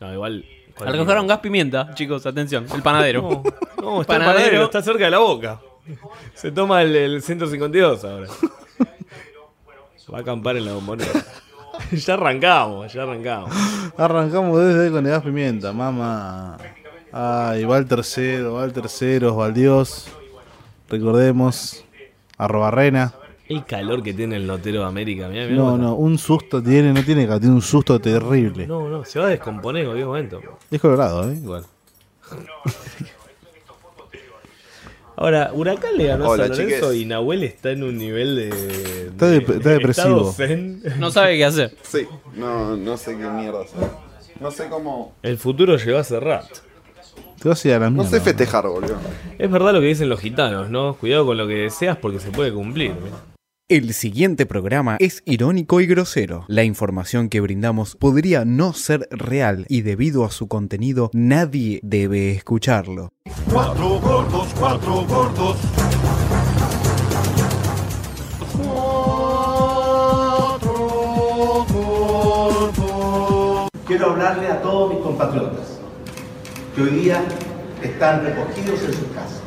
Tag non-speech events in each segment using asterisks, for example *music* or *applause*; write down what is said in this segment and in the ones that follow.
No, igual. Al recoger gas pimienta, chicos, atención. El panadero. No, no, está el panadero, está cerca de la boca. Se toma el, el 152 ahora. Va a acampar en la bombonera. *laughs* ya arrancamos, ya arrancamos. Arrancamos desde ahí con el gas pimienta, mamá. Ay, va el tercero, va el tercero, va el Dios. Recordemos, arroba reina. El calor que tiene el notero de América, mirá, mirá No, no, un susto tiene, no tiene que tiene un susto terrible. no, no, se va a descomponer en cualquier momento. Es colorado, ¿eh? Igual. Ahora, Huracán le ganó Hola, a San Lorenzo chiques. y Nahuel está en un nivel de. Está de- está depresivo. zen. No sabe qué hacer. Sí, no, no sé qué mierda hacer. No sé cómo. El futuro llegó hace rato. Te vas a ir a la No mierda. sé festejar, boludo. Es verdad lo que dicen los gitanos, ¿no? Cuidado con lo que deseas porque se puede cumplir. mirá. El siguiente programa es irónico y grosero. La información que brindamos podría no ser real y debido a su contenido nadie debe escucharlo. Cuatro gordos, cuatro gordos. Quiero hablarle a todos mis compatriotas que hoy día están recogidos en sus casas.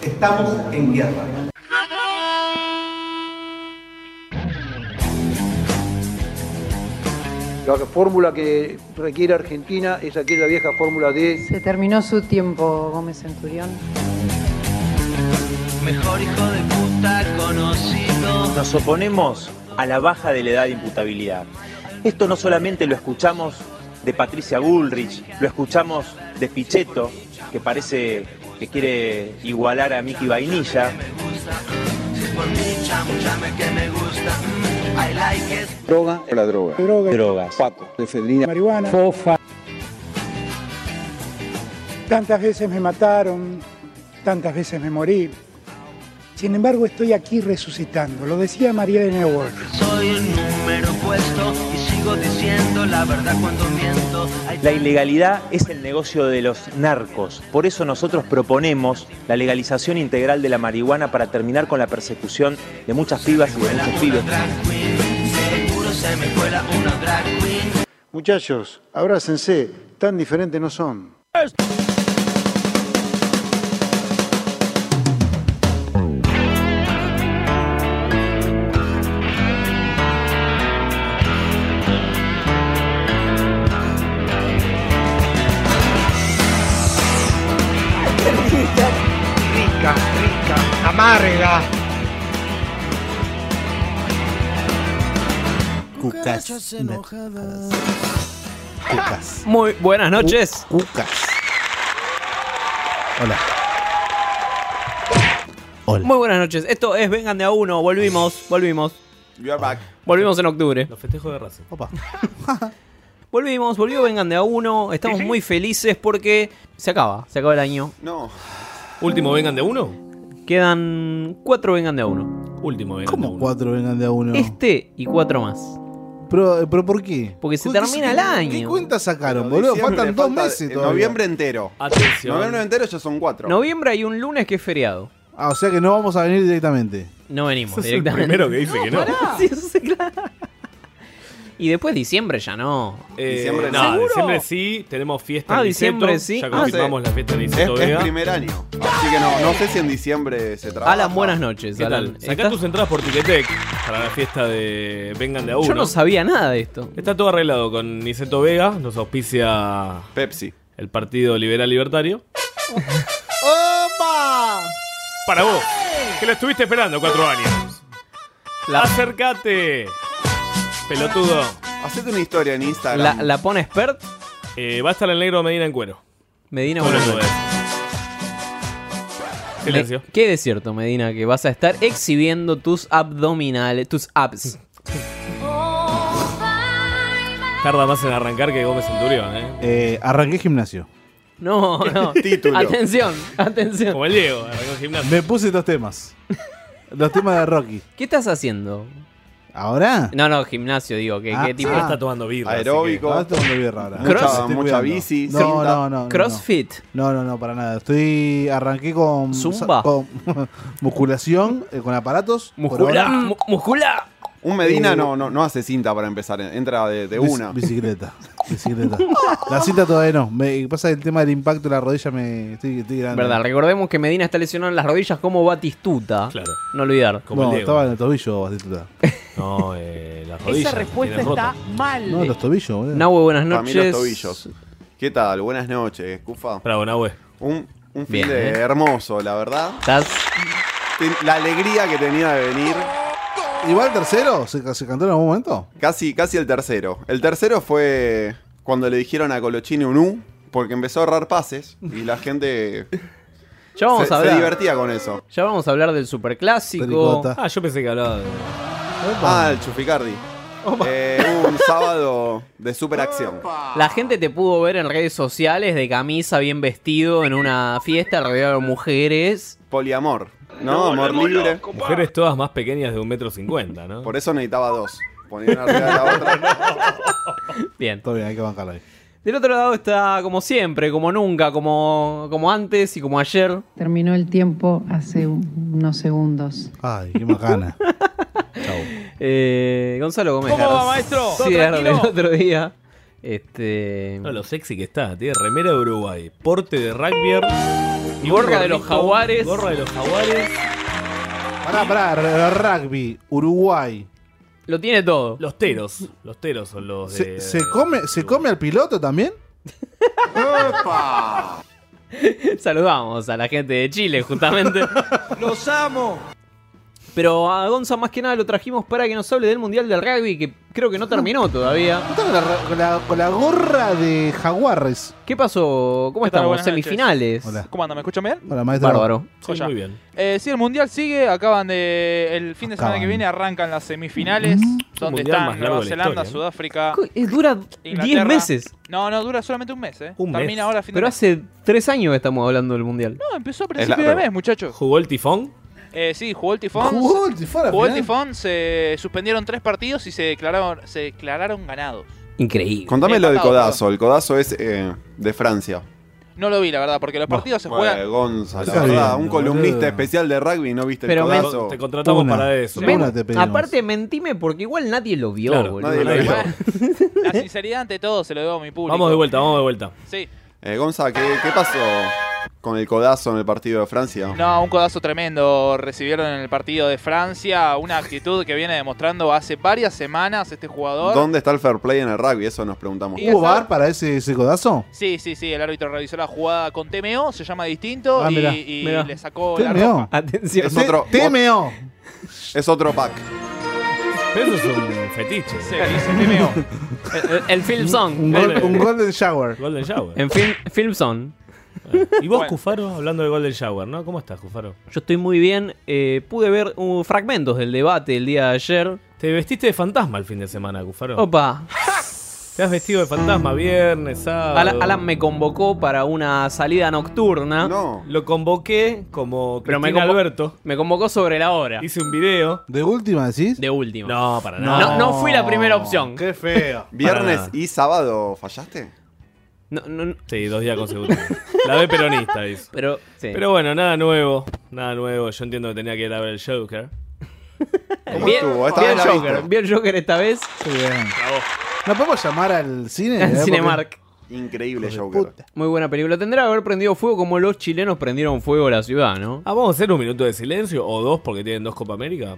Estamos en guerra. La fórmula que requiere Argentina es aquella vieja fórmula de Se terminó su tiempo, Gómez Centurión. Mejor hijo de puta conocido. Nos oponemos a la baja de la edad de imputabilidad. Esto no solamente lo escuchamos de Patricia Bullrich, lo escuchamos de Pichetto, que parece que quiere igualar a Mickey Vainilla. Si es por mí, chamuchame que me gusta. It. droga, la droga. Droga, Drogas. pato, efedrina, marihuana, fofa. Tantas veces me mataron, tantas veces me morí. Sin embargo, estoy aquí resucitando. Lo decía María Elena Walsh. Soy un número puesto y sigo diciendo la verdad cuando miento. La ilegalidad es el negocio de los narcos. Por eso nosotros proponemos la legalización integral de la marihuana para terminar con la persecución de muchas pibas y de muchos pibes. Se me cuela una drag queen. Muchachos, abrácense, tan diferentes no son. Cucas. Cucas. Muy buenas noches. Cucas. Hola. Hola. Muy buenas noches. Esto es Vengan de a uno. Volvimos, volvimos. You are back. Volvimos en octubre. Los festejos de Racing. Opa. *laughs* Volvimos, volvió Vengan de a uno. Estamos muy felices porque se acaba, se acaba el año. No. Último, vengan de uno. Quedan cuatro Vengan de a uno. Último, vengan de ¿Cómo uno. cuatro vengan de a uno? Este y cuatro más. Pero, pero ¿por qué? Porque se ¿Qué- termina el año. ¿Qué cuentas sacaron, Pero boludo? diciembre Faltan dos falta- meses todavía. Noviembre entero. Atención. Noviembre entero ya son cuatro. Noviembre hay un lunes que es feriado. Ah, o sea que no vamos a venir directamente. No venimos Sos el directamente. primero que dice que no. *laughs* Sí, eso sí, claro. Y después diciembre ya no. Eh, Diciembre no, ¿Seguro? diciembre sí, tenemos fiesta Ah, en diciembre Niceto, sí. Ya Ah, confirmamos la fiesta de Es, Niceto es Vega. primer año. Así que no, no sé si en diciembre se trabaja. Alan, buenas noches. ¿Qué Alan. tal? Sacá ¿Estás- tus entradas por Ticketek para la fiesta de Vengan de a uno. Yo no sabía nada de esto. Está todo arreglado con Niceto Vega, nos auspicia Pepsi. el Partido Liberal Libertario. *laughs* ¡Opa! Para vos, que lo estuviste esperando cuatro años. La- Acércate, pelotudo. Hacete una historia en Instagram. La, la pone expert. Eh, va a estar el negro Medina en cuero. Medina, podés. noches. Silencio. Me- ¿Qué es cierto, Medina? Que vas a estar exhibiendo tus abdominales, tus abs. Tarda más en arrancar que Gómez Centurión, ¿eh? Eh, arranqué gimnasio. No, no. *laughs* Título. Atención, atención. Como el Diego, arrancó el gimnasio. Me puse dos temas. Los temas de Rocky. ¿Qué estás haciendo? ¿Ahora? No, no, gimnasio, digo. ¿Qué, Ah, qué tipo? Ahora está tomando birra. Aeróbico. Estoy tomando birra ahora. Cross- Mucha, Estoy mucha cuidando. bici. No, cinta. no, no, no. CrossFit. No, no, no, para nada. Estoy. Arranqué con. Zumba. con *laughs* musculación, eh, con aparatos. Muscula. mu- Muscula. Un Medina Uh, no, no, no hace cinta para empezar, entra de, de Bici- una. Bicicleta. Bicicleta. La cinta todavía no. Me pasa el tema del impacto de la rodilla, me estoy, estoy grande. Verdad, recordemos que Medina está lesionado en las rodillas como Batistuta. Claro. No olvidar. no, estaba en el tobillo, Batistuta. No, eh, las rodillas. Esa respuesta está rota. mal. No, los tobillos, boludo. Nahue, buenas Para mí noches. los tobillos. ¿Qué tal? Buenas noches, Cufa. Bravo, Nahue. Un, un fin Bien, de ¿eh? hermoso, la verdad. Estás Ten- La alegría que tenía de venir. Igual tercero, ¿se, se cantó en algún momento? Casi, casi el tercero. El tercero fue cuando le dijeron a Colochini un U, porque empezó a ahorrar pases y la gente *laughs* Ya vamos se, a se hablar. divertía con eso. Ya vamos a hablar del superclásico. Pericota. Ah, yo pensé que hablaba de. Ah, el Chuficardi. Eh, hubo un sábado de super acción. *laughs* La gente te pudo ver en redes sociales de camisa, bien vestido, en una fiesta rodeado de mujeres. Poliamor, ¿no? Amor libre. Mujeres todas más pequeñas de un metro cincuenta, ¿no? Por eso necesitaba dos. Ponían arriba de la otra. *laughs* Bien. Todo bien, hay que bancarlo ahí. Del otro lado está como siempre, como nunca, como, como antes y como ayer. Terminó el tiempo hace un- unos segundos. Ay, qué macana. *laughs* Eh, Gonzalo Gómez. ¿Cómo va, maestro? ¿Todo Sí, el tranquilo? otro día. Este. No, lo sexy que está. Tiene remera de Uruguay, porte de rugby. y Gorra de los jaguares. Gorra de los jaguares. Pará, pará, rugby, Uruguay. Lo tiene todo. Los teros. Los teros son los de. ¿Se, se come, ¿Se come al piloto también? *laughs* Saludamos a la gente de Chile, justamente. *laughs* ¡Los amo! Pero a Gonza más que nada lo trajimos para que nos hable del Mundial del Rugby, que creo que no terminó todavía. Está con la, con la- con la gorra de jaguares. ¿Qué pasó? ¿Cómo ¿Qué tal? estamos? Buenas noches. Semifinales. Hola. ¿Cómo anda? ¿Me escuchan bien? Hola, maestro. Bárbaro. Sí, Joya. muy bien. Eh, sí, el mundial sigue. Acaban de. El fin de semana Acaban. que viene arrancan las semifinales. donde mundial están más largo Nueva de la Zelanda, historia, ¿no? Sudáfrica. Co- eh, Dura 10 Inglaterra. meses. No, no, dura solamente un mes, ¿eh? Un Termina mes. ahora a fin Pero de mes. hace 3 años que estamos hablando del Mundial. No, empezó a principio de largo. mes, muchachos. ¿Jugó el tifón? Eh, sí, jugó el tifón. Jugó el tifón Jugó el tifón, se suspendieron tres partidos y se declararon, se declararon ganados. Increíble. Contame lo del codazo. El codazo es eh, de Francia. No lo vi, la verdad, porque los partidos se Bueno, juegan. Gonza, la verdad, un boludo. columnista especial de rugby no viste Pero el me- codazo. Te contratamos Una. para eso. Aparte, mentime porque igual nadie lo vio, Claro, boludo. nadie lo vio. La sinceridad ante todo se lo debo a mi público. Vamos de vuelta, vamos de vuelta. Sí. Eh, Gonza, ¿qué, ¿qué pasó con el codazo en el partido de Francia? No, un codazo tremendo recibieron en el partido de Francia. Una actitud que viene demostrando hace varias semanas este jugador. ¿Dónde está el fair play en el rugby? Eso nos preguntamos. Y- ¿Hubo esa- bar para ese, ese codazo? Sí, sí, sí. El árbitro revisó la jugada con TMO, se llama distinto. Ah, y mirá, y mirá. le sacó la TMO. roja. Atención. Es otro, TMO. es otro pack. Pero eso es un fetiche. Dice TMO. *laughs* El, el Film Song. Un, gol- un golden shower. Golden Shower. En film, film Zone. Y vos, Bueno. Cufaro, hablando de Golden Shower, ¿no? ¿Cómo estás, Cufaro? Yo estoy muy bien. eh, pude ver uh, fragmentos del debate el día de ayer. Te vestiste de fantasma el fin de semana, Cufaro. Opa, Te has vestido de fantasma viernes, sábado. Alan, Alan me convocó para una salida nocturna. No. Lo convoqué como Pero me convo- Alberto. Me convocó sobre la hora. Hice un video. ¿De última decís? De último. No, para No, nada. no fui la primera opción. Qué feo. ¿Viernes nada. y sábado fallaste? No, no, no, Sí, dos días consecutivos. *laughs* la de peronista, dice. pero, sí. Pero bueno, nada nuevo. Nada nuevo. Yo entiendo que tenía que ir a ver el Joker. ¿Cómo Bien, estuvo? Esta bien vez la Joker, viste. bien Joker esta vez. Qué bien. ¿No podemos llamar al cine? Eh, Cinemark. Increíble Joker. puta. Muy buena película. Tendrá que haber prendido fuego como los chilenos prendieron fuego a la ciudad, ¿no? Ah, vamos a hacer un minuto de silencio o dos porque tienen dos Copa América.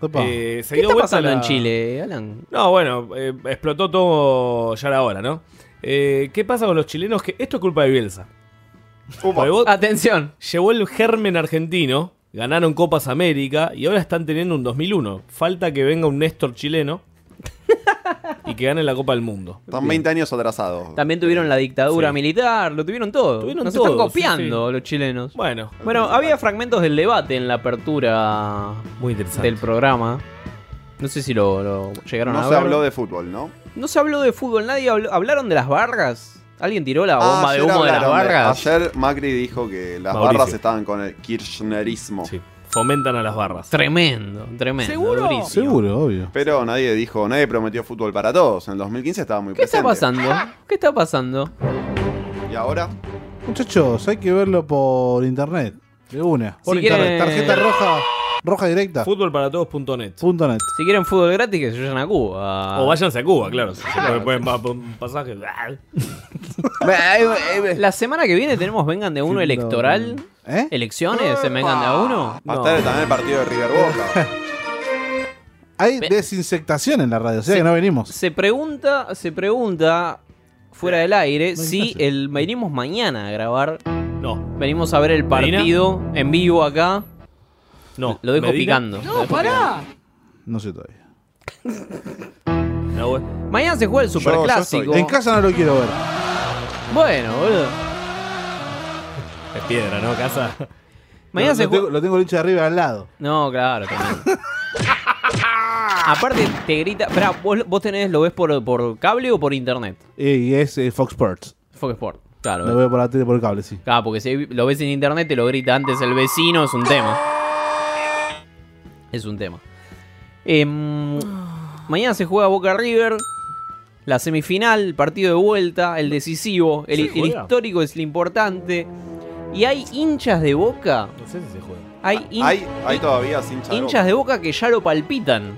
Opa. Eh, se ¿Qué dio está vuelta pasando la- en Chile, Alan? No, bueno, eh, explotó todo ya ahora, ¿no? Eh, ¿Qué pasa con los chilenos? Que esto es culpa de Bielsa. Vos- Atención. Llevó el germen argentino, ganaron Copas América y ahora están teniendo un 2001. Falta que venga un Néstor chileno y que gane la Copa del Mundo. Están 20 años atrasados. También tuvieron la dictadura Sí. militar, lo tuvieron todo. Tuvieron Nos todo, están sí, copiando los chilenos. Bueno, Bueno, había fragmentos del debate en la apertura muy interesante. del programa. No sé si lo, lo llegaron a No ver. se habló de fútbol, ¿no? No se habló de fútbol, nadie habló. ¿Hablaron de las barras? ¿Alguien tiró la bomba Ah, de ayer humo de las de- barras? Ayer Macri dijo que las Mauricio. barras estaban con el kirchnerismo. Sí, fomentan a las barras. Tremendo, tremendo. ¿Seguro? durísimo. Seguro, obvio. Pero nadie dijo, nadie prometió fútbol para todos. En el 2015 estaba muy ¿Qué está pasando? ¿Qué está pasando? Y ahora, Muchachos, hay que verlo por internet. De una. Por Si internet. quieren- Tarjeta roja. Roja directa. Fútbolparatodos.net. Punto net. Si quieren fútbol gratis, que se vayan a Cuba. O váyanse a Cuba, claro. Si se pueden- pueden pa- pa- un pasaje. *laughs* La semana que viene tenemos Vengan de Uno electoral. ¿Eh? ¿Elecciones en Vengan de a Uno? Va a estar también el partido de River Boca. *laughs* Hay desinsectación en la radio, o sea Se- que no venimos. Se pregunta, se pregunta fuera del aire si el venimos mañana a grabar. No. Venimos a ver el ¿Medina? partido en vivo acá. No. Lo dejo ¿Medina? picando. lo No, dejo pará. No sé todavía. No, güey. picando. Mañana se juega el superclásico. En casa no lo quiero ver. Bueno, boludo. Es piedra, ¿no? Casa. Mañana lo, se lo tengo, juega. lo tengo el hincha de arriba al lado. No, claro, también. *laughs* Aparte te grita. Esperá, ¿vos, vos tenés, lo ves por, por cable o por internet? Y es eh, Fox Sports. Fox Sport. Claro. Lo veo por la tele por el cable, sí. Claro, porque si lo ves en internet te lo grita antes el vecino, es un tema. Es un tema. Em, mañana se juega Boca River. La semifinal, el partido de vuelta, el decisivo, el, histórico es el importante. Y hay hinchas de Boca. No sé si se juega. Hay, hin- Hay, hay todavía hinchas de hinchas de Boca que ya lo palpitan.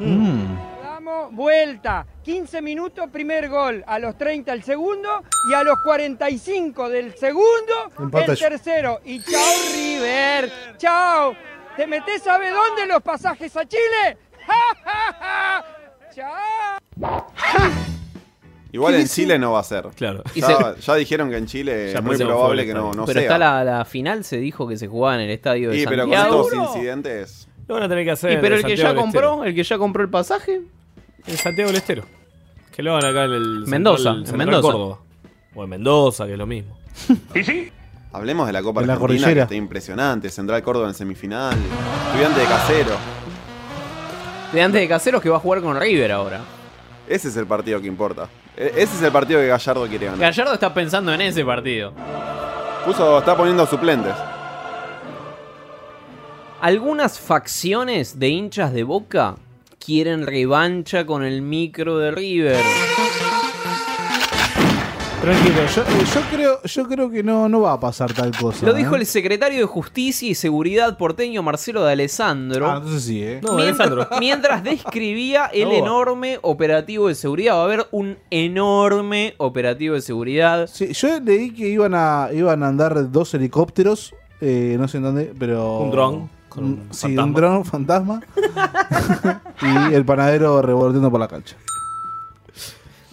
Mm. Damos vuelta. 15 minutos, primer gol. A los 30 el segundo. Y a los 45 del segundo, Empata el yo. tercero. Y chao, River. Chao. ¿Te metés sabe dónde los pasajes a Chile? ¡Ja, ja, ja! ¡Chao! Igual ¿Qué en? Chile no va a ser. Claro. Y Ya, ya dijeron que en Chile Ya es muy probable que no, Pero sea. está la, la final, se dijo que se jugaba en el estadio de Sí, pero con Santiago. estos incidentes. Lo van a tener que hacer. Y pero el que Santiago ya compró, el que ya compró el pasaje, En Santiago del Estero. Que lo hagan acá en el. Mendoza, Central- en Central Mendoza. Córdoba. O en Mendoza, que es lo mismo. Hablemos de la Copa la Argentina, que cordillera. está impresionante. Central Córdoba en semifinal. Estudiante de Casero. de antes de Caseros que va a jugar con River ahora. Ese es el partido que importa. E- Ese es el partido que Gallardo quiere ganar. Gallardo está pensando en ese partido. Puso, está poniendo suplentes. Algunas facciones de hinchas de Boca quieren revancha con el micro de River. Tranquilo, yo, eh, yo creo, yo creo que no, no va a pasar tal cosa. Lo dijo ¿eh? el secretario de Justicia y Seguridad porteño Marcelo de Alessandro. Ah, entonces sí, ¿eh? No, mientras, Alessandro. mientras describía *laughs* el No. enorme operativo de seguridad. Va a haber un enorme operativo de seguridad. Sí, yo leí que iban a, iban a andar dos helicópteros, eh, no sé en dónde, pero... Un dron con Un- un sí, fantasma. un dron fantasma. *laughs* y el panadero revolviendo por la cancha.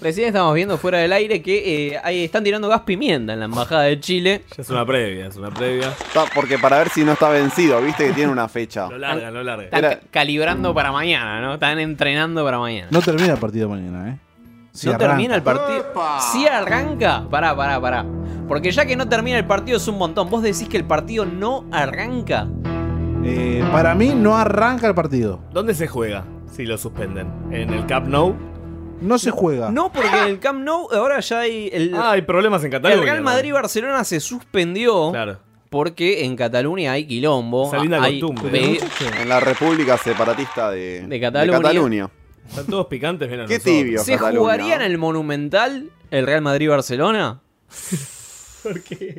Recién estamos viendo fuera del aire que eh, ahí están tirando gas pimienta en la embajada de Chile. Ya es una previa, es una previa. Está- porque para ver si no está vencido, viste que tiene una fecha. Lo larga, lo larga. Están Era- calibrando para mañana, ¿no? Están entrenando para mañana. No termina el partido mañana, ¿eh? Si no arranca. termina el partido. Si arranca, pará, pará, pará. Porque ya que no termina el partido es un montón. Vos decís que el partido no arranca. Eh, para mí no arranca el partido. ¿Dónde se juega si lo suspenden? ¿En el Camp Nou? No se juega. No, porque en el Camp Nou ahora ya hay. El, Ah, hay problemas en Cataluña. el Real ¿no? Madrid-Barcelona se suspendió Claro. porque en Cataluña hay quilombo. Esa hay costumbre, pe- En la República Separatista de, De Cataluña. Están todos picantes, Qué tibio. ¿Se Cataluña, jugaría en ¿no? el Monumental el Real Madrid-Barcelona? *laughs* ¿Por qué?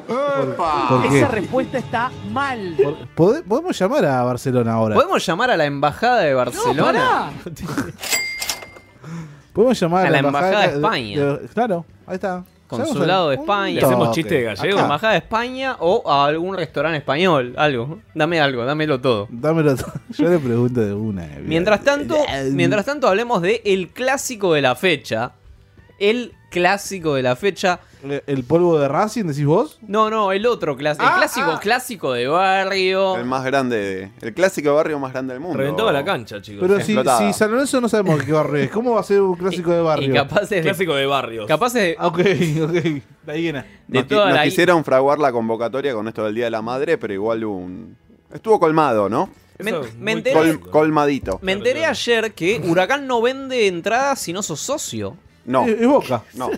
Esa respuesta está mal. Pode- Podemos llamar a Barcelona ahora. ¿Podemos llamar a la embajada de No, Barcelona? pará. *laughs* Podemos llamar A la Embajada de España. claro, ahí está. Consulado de España. ¿Le hacemos chiste de gallego? Acá. Embajada de España o a algún restaurante español. Algo. Dame algo, dámelo todo. Dámelo. todo. *laughs* Yo le pregunto de una. Mientras tanto, mientras tanto hablemos de el clásico de la fecha. El clásico de la fecha. ¿El polvo de Racing, decís vos? No, no, el otro clásico. El Ah, clásico, ah. clásico de barrio. El más grande, de- el clásico de barrio más grande del mundo. Reventaba la cancha, chicos. Pero si, si San Lorenzo no sabemos qué barrio es, ¿cómo va a ser un clásico de barrio? Y capaces de, Clásico de barrios. capaces de, Ok, ok. La llena. de nos, qui- toda nos la quisieron fraguar la convocatoria con esto del Día de la Madre, pero igual hubo un... Estuvo colmado, ¿no? Me, es me enteré, Col- colmadito. me enteré ayer que Huracán no vende entradas si no sos socio. No, Es, es Boca. *laughs* no.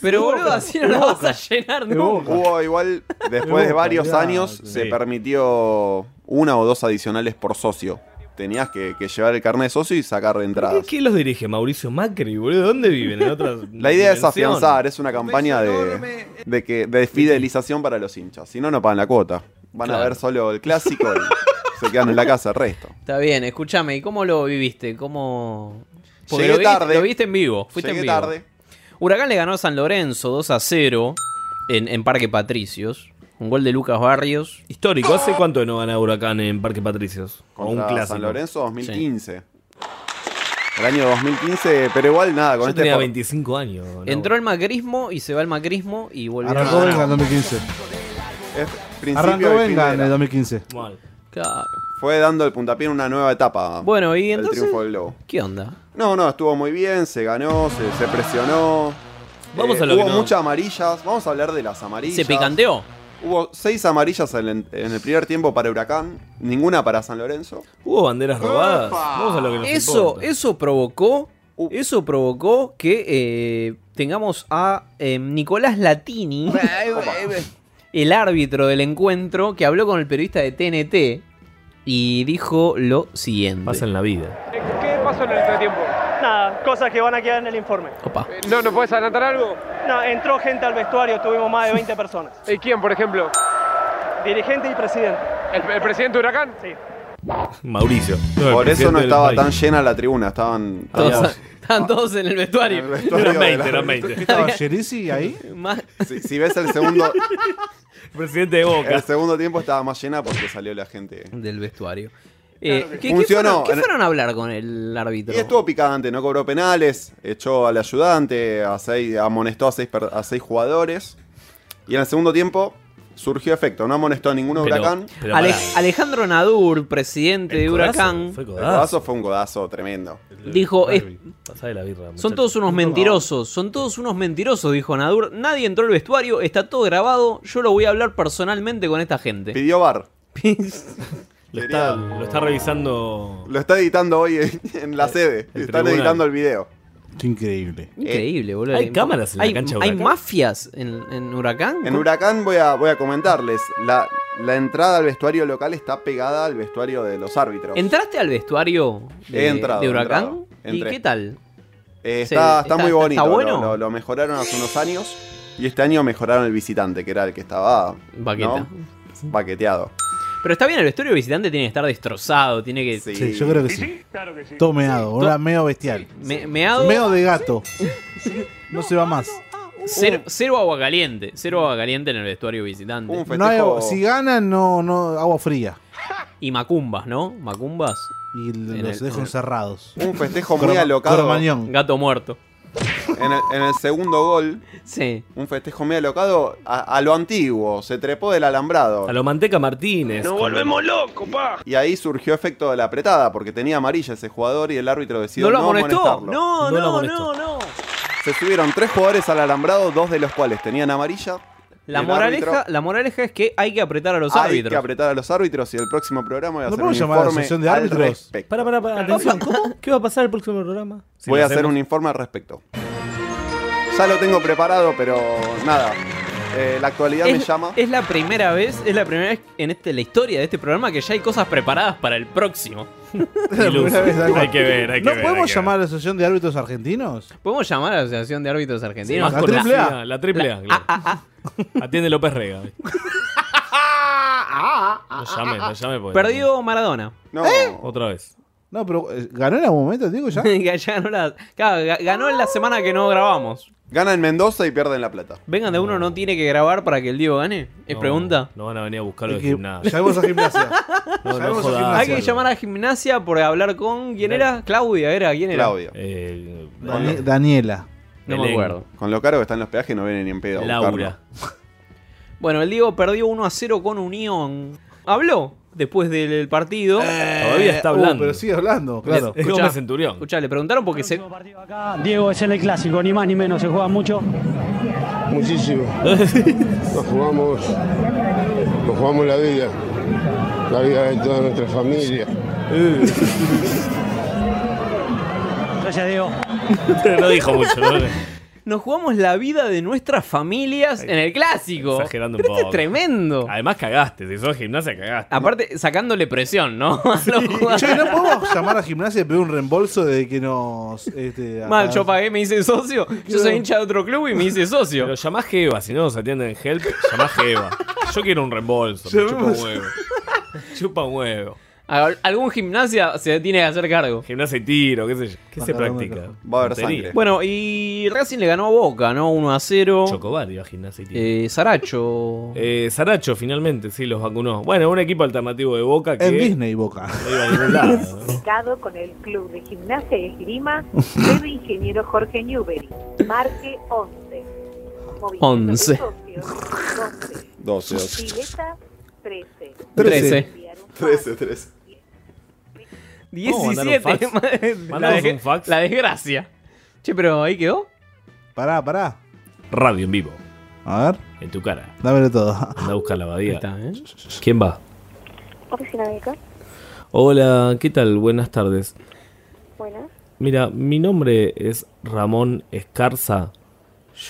Pero boludo, así no la vas a llenar nunca. Hubo igual, después de varios años, sí. se permitió una o dos adicionales por socio. Tenías que, que llevar el carnet de socio y sacar entradas. ¿Quién los dirige? Mauricio Macri, boludo. ¿Dónde viven? ¿En otras *laughs* La idea es afianzar, es una campaña de, de, que, de fidelización para los hinchas. Si no, no pagan la cuota. Van a ver solo el clásico. y se quedan en la casa el resto. Está bien, escúchame, ¿y cómo lo viviste? ¿Cómo...? Llegué lo viste, tarde. Lo viste en vivo, fuiste Llegué en vivo. tarde. Huracán le ganó a San Lorenzo 2 a 0 en, en Parque Patricios. Un gol de Lucas Barrios. Histórico, ¿hace cuánto no gana Huracán en Parque Patricios? O un clásico. San Lorenzo 2015. El año 2015, pero igual nada, con Yo este tenía for- 25 años. ¿no? Entró el macrismo y se va el macrismo y volvió Arrancó a Venga en 2015. es principio Arrancó Venga en el 2015. Claro. Fue dando el puntapié en una nueva etapa. Bueno, y entonces- triunfo del Lobo. ¿Qué onda? No, no, estuvo muy bien, se ganó, se, se presionó. Vamos Eh, a lo Hubo que no- muchas amarillas, vamos a hablar de las amarillas. ¿Se picanteó? Hubo seis amarillas en el, en el primer tiempo para Huracán, ninguna para San Lorenzo. ¿Hubo banderas robadas? Vamos a lo que nos Eso, importa. eso provocó. Uh. Eso provocó que eh, tengamos a eh, Nicolás Latini, el árbitro del encuentro, que habló con el periodista de TNT y dijo lo siguiente. Pasa en la vida. ¿Qué pasó en el entretiempo? Nada, cosas que van a quedar en el informe. Opa. ¿No, ¿No puedes adelantar algo? No, entró gente al vestuario, tuvimos más de 20 *laughs* personas. ¿Y quién, por ejemplo? Dirigente y presidente. ¿El, presidente de Huracán? Sí. Mauricio. No, Por eso no estaba tan llena la tribuna, estaban... Todos- *laughs* estaban- todos en el vestuario. En el vestuario Eran de 20, la- eran 20. ¿Qué *laughs* estaba Jerisi ahí? Más- Si, si ves el segundo, Presidente de Boca. el segundo tiempo estaba más llena porque salió la gente. del vestuario. Eh, ¿qué- ¿qué, Funcionó. fueron, qué fueron a hablar con el árbitro? Y estuvo picante, no cobró penales, echó al ayudante, a seis, amonestó a seis, per- a seis jugadores. Y en el segundo tiempo surgió efecto, no amonestó a ninguno de Pero- Huracán. pero Ale- pará. Alejandro Nadur, presidente de codazo Huracán, Fue El codazo. fue un codazo tremendo. dijo, es- Pasá de la birra, son todos unos mentirosos, son todos unos mentirosos, dijo Nadur. Nadie entró al vestuario, está todo grabado, yo lo voy a hablar personalmente con esta gente. Pidió bar. *laughs* Lo está, lo está revisando. Lo está editando hoy en, en la sede. el Están tribunal. editando el video. Increíble. Increíble, boludo. ¿hay cámaras en la ¿Hay, cancha de ¿Hay mafias en, en Huracán? En Huracán voy a, voy a comentarles. La, la entrada al vestuario local está pegada al vestuario de los árbitros. ¿Entraste al vestuario de, entrado, Huracán? entrado. ¿Y qué tal? Eh, Sí, está, está está- muy bonito. está bueno. Lo, lo- lo mejoraron hace unos años. Y este año mejoraron el visitante, que era el que estaba Baqueta. ¿no? baqueteado. Pero está bien, el vestuario visitante tiene que estar destrozado, tiene que... Sí. Sí, yo creo que sí. Claro que sí. Todo meado, meo bestial. Me, meado, Meo de gato. No se va más. cero, cero agua caliente, cero agua caliente en el vestuario visitante. Un No hay- festejo. si ganan, no, no, agua fría. Y macumbas, ¿no? Macumbas. Y los el- dejo el- encerrados. Un festejo muy alocado. Gato muerto. En el, en el segundo gol, Sí. un festejo muy alocado a, a lo antiguo. Se trepó del alambrado. A lo Manteca Martínez. ¡Nos volvemos locos, pa! Y ahí surgió efecto de la apretada, porque tenía amarilla ese jugador y el árbitro decidió ¿No no, lo. No, No no, amonestó. no, no. Se subieron tres jugadores al alambrado, dos de los cuales tenían amarilla. La moraleja, árbitro- la moraleja es que hay que apretar a los Hay árbitros. que apretar a los árbitros y el próximo programa voy a ¿No hacer un podemos llamar a la informe asociación de al árbitros? respecto. Para, para, para. Atención. ¿Cómo? ¿Qué va a pasar el próximo programa? Si Voy a hacer un informe al respecto. Ya lo tengo preparado, pero nada. Eh, la actualidad me llama. es la primera vez, es la primera vez en este, la historia de este programa que ya hay cosas preparadas para el próximo. *laughs* Hay que ver, hay que ¿No ver. podemos hay que llamar a la Asociación de Árbitros Argentinos? ¿Podemos llamar a la Asociación de Árbitros Argentinos? La Con triple A. La, la triple A. Claro. *laughs* Atiende López Rega. No llame, no llame. porque- Perdió Maradona. No, Otra vez. No, pero eh, ¿ganó en algún momento, digo ya? *laughs* Ya ganó, la, claro, ga- ganó en la semana que no grabamos. gana en Mendoza y pierden La Plata. Vengan de uno, no tiene que grabar para que el Diego gane. ¿Es No, pregunta? No van a venir a buscarlo Es de que gimnasio. llamemos a gimnasia. *laughs* No, no llamemos a jodas. gimnasia. Hay que llamar a gimnasia por hablar con. ¿Quién era? Claudia, ¿era? ¿Quién era? Claudio. Eh, Dani- Daniela. No me acuerdo. Con lo caro que están los peajes no vienen ni en pedo Laura. *laughs* Bueno, el Diego perdió 1 a 0 con Unión. Habló después del partido. Todavía está Uh, hablando. pero sigue hablando, claro. Es Escuchá. Gómez Centurión. Escuchá, le preguntaron porque se. Diego, es en el clásico, ni más ni menos, se juega mucho. Muchísimo. *laughs* Nos jugamos, nos jugamos la vida, la vida de toda nuestra familia. *laughs* Gracias, Diego. No dijo mucho. ¿no? Nos jugamos la vida de nuestras familias en el clásico. Exagerando un Pero este poco. es tremendo. Además cagaste. Si sos gimnasia, cagaste. Aparte, sacándole presión, ¿no? *laughs* A los jugadores. Che, ¿no podemos llamar a gimnasia y pedir un reembolso de que nos... Este, Mal, yo pagué, me hice socio. Yo soy hincha de otro club y me hice socio. Pero llamás Jeva. Si no nos atienden en Help, llamás Jeva. Yo quiero un reembolso. me Chupa un huevo. Chupa un huevo. Al- Algún gimnasia se tiene que hacer cargo. Gimnasia y tiro, qué sé yo. ¿Qué se practica? Va a haber sangre. Bueno, y Racing le ganó a Boca, ¿no? 1 a 0. Chocobar iba a gimnasia y tiro. Eh, Saracho. Eh, Saracho finalmente, sí, los vacunó. Bueno, un equipo alternativo de Boca que... En Disney, Boca. *laughs* No iba a ningún lado. Ubicado con el Club de Gimnasia y Esgrima del ingeniero Jorge Newbery. Marque 11. Movimiento 11. de socios, 12, 12. 12. Pileta 13. 13. Enviar un fax. 13, 13. 17. ¿Mandamos un fax? la, ¿Mandamos de- un fax? la desgracia. Che, pero ahí quedó. Pará, pará. Radio en vivo, A ver, en tu cara. dámelo todo. Anda a buscar la abadía. está, ¿eh? ¿Quién va? Oficina médica. Hola, ¿qué tal? Buenas tardes. Buenas. Mira, mi nombre es Ramón Escarza.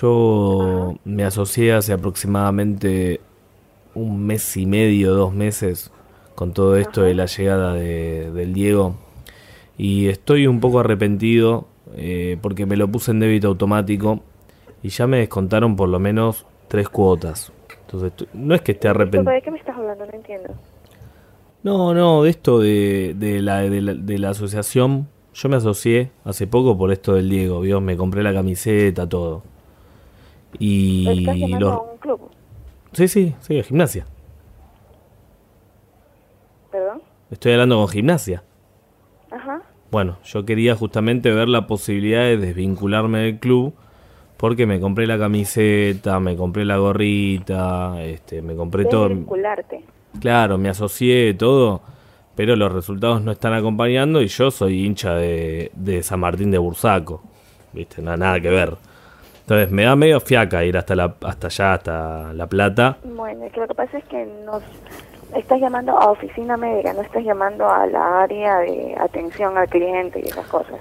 Yo me asocié hace aproximadamente un mes y medio, dos meses, con todo esto de la llegada de- del Diego. Y estoy un poco arrepentido eh, porque me lo puse en débito automático y ya me descontaron por lo menos tres cuotas. Entonces, no es que esté arrepentido. ¿De qué me estás hablando? No entiendo. No, no, de esto de, de, la, de, la, de la asociación, yo me asocié hace poco por esto del Diego, ¿vio? Me compré la camiseta, todo. Y ¿Estás los... a un club? Sí, sí, sí, de gimnasia. ¿Perdón? Estoy hablando con gimnasia. Ajá. Bueno, yo quería justamente ver la posibilidad de desvincularme del club porque me compré la camiseta, me compré la gorrita, este, me compré todo. Desvincularte. Claro, me asocié, todo, pero los resultados no están acompañando y yo soy hincha de, de San Martín de Bursaco. ¿Viste? Nada, nada que ver. Entonces me da medio fiaca ir hasta, la, hasta allá, hasta La Plata. Bueno, es que lo que pasa es que nos estás llamando a oficina médica, no estás llamando a la área de atención al cliente y esas cosas.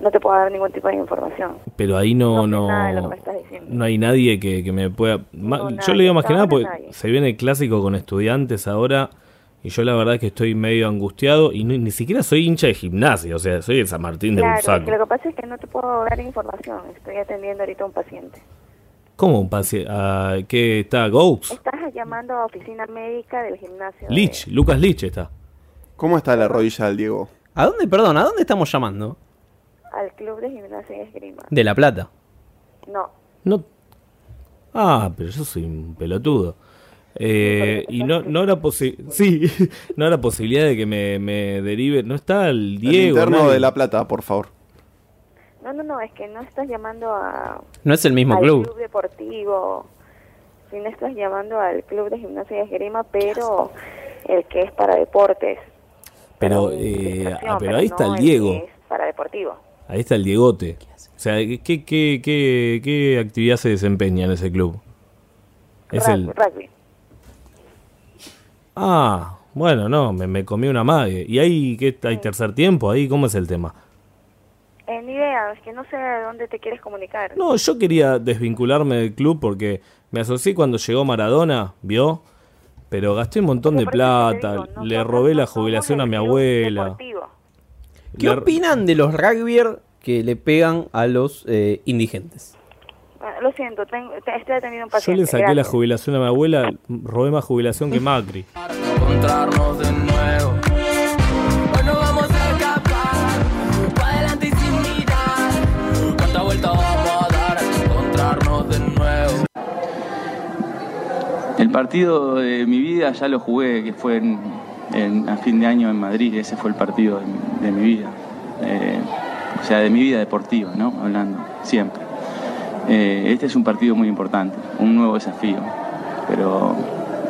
No te puedo dar ningún tipo de información. Pero ahí no, No no, de no hay nadie que, que me pueda... No, yo nadie, le digo más que nada porque nadie. se viene el clásico con estudiantes ahora y yo la verdad que estoy medio angustiado y ni, ni siquiera soy hincha de gimnasia, o sea, soy de San Martín de Claro, es Bursaco. lo que pasa es que no te puedo dar información. Estoy atendiendo ahorita a un paciente. ¿Cómo un paciente? Ah, ¿Qué está? ¿Gaux? Estás llamando a oficina médica del gimnasio. de- Lich, Lucas Lich está. ¿Cómo está la rodilla del Diego? ¿A dónde, perdón, a dónde estamos llamando? Al club de gimnasia y esgrima. De La Plata. No. No. Ah, pero yo soy un pelotudo. Eh, y no, no era posi- sí, *laughs* no era posibilidad de que me, me derive. No está el El Diego. interno nadie. de La Plata, por favor. No, no, no, es que no estás llamando a, No es el mismo al club. deportivo, sino estás llamando al club de gimnasia y esgrima, pero el que es para deportes. Pero, eh, ah, pero ahí está no el Diego. que es para deportivo. Ahí está el Diegote. O sea, ¿qué, qué, qué, qué, actividad se desempeña en ese club? Es el. Rugby. Ah, bueno, no, me, me comí una madre. ¿Y ahí qué hay tercer tiempo? ¿Ahí cómo es el tema? Eh, ni idea, es que no sé de dónde te quieres comunicar. No, yo quería desvincularme del club porque me asocié cuando llegó Maradona, ¿vio? Pero gasté un montón de plata, le robé la jubilación a mi abuela. Deportivo. ¿Qué Le- opinan de los rugbyer que le pegan a los eh, indigentes? Ah, lo siento, tengo- te- estoy atendiendo a un Yo paciente. le saqué la jubilación a mi abuela, robé más jubilación que Macri. El partido de mi vida ya lo jugué, que fue en, en- a fin de año en Madrid, ese fue el partido de, mi- de mi vida. Eh, o sea, de mi vida deportiva, ¿no? Hablando, siempre. Eh, este es un partido muy importante, un nuevo desafío, pero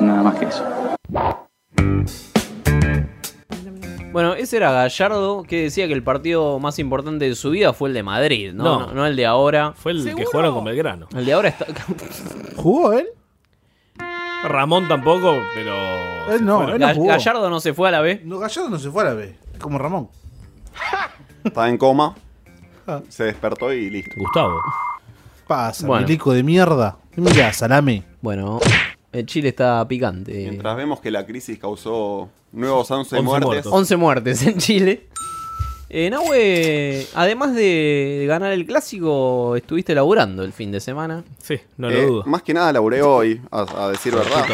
nada más que eso. Bueno, ese era Gallardo que decía que el partido más importante de su vida fue el de Madrid, no, No. no, no el de ahora. Fue el que jugaron con Belgrano. El de ahora está. ¿Jugó él? Ramón tampoco, pero. Él no, Bueno, él no jugó. Gallardo no se fue a la B. No, Gallardo no se fue a la B. Como Ramón. Estaba en coma. Se despertó y listo. Gustavo. Pasa, Bueno. milico de mierda. Mira, salame. Bueno, el Chile está picante. Mientras vemos que la crisis causó nuevos 11 11 muertes. muertos. 11 muertes en Chile. Eh, Nahue, además de ganar el clásico, estuviste laburando el fin de semana. Sí, no Eh, lo dudo. Más que nada laburé hoy, a, a decir verdad.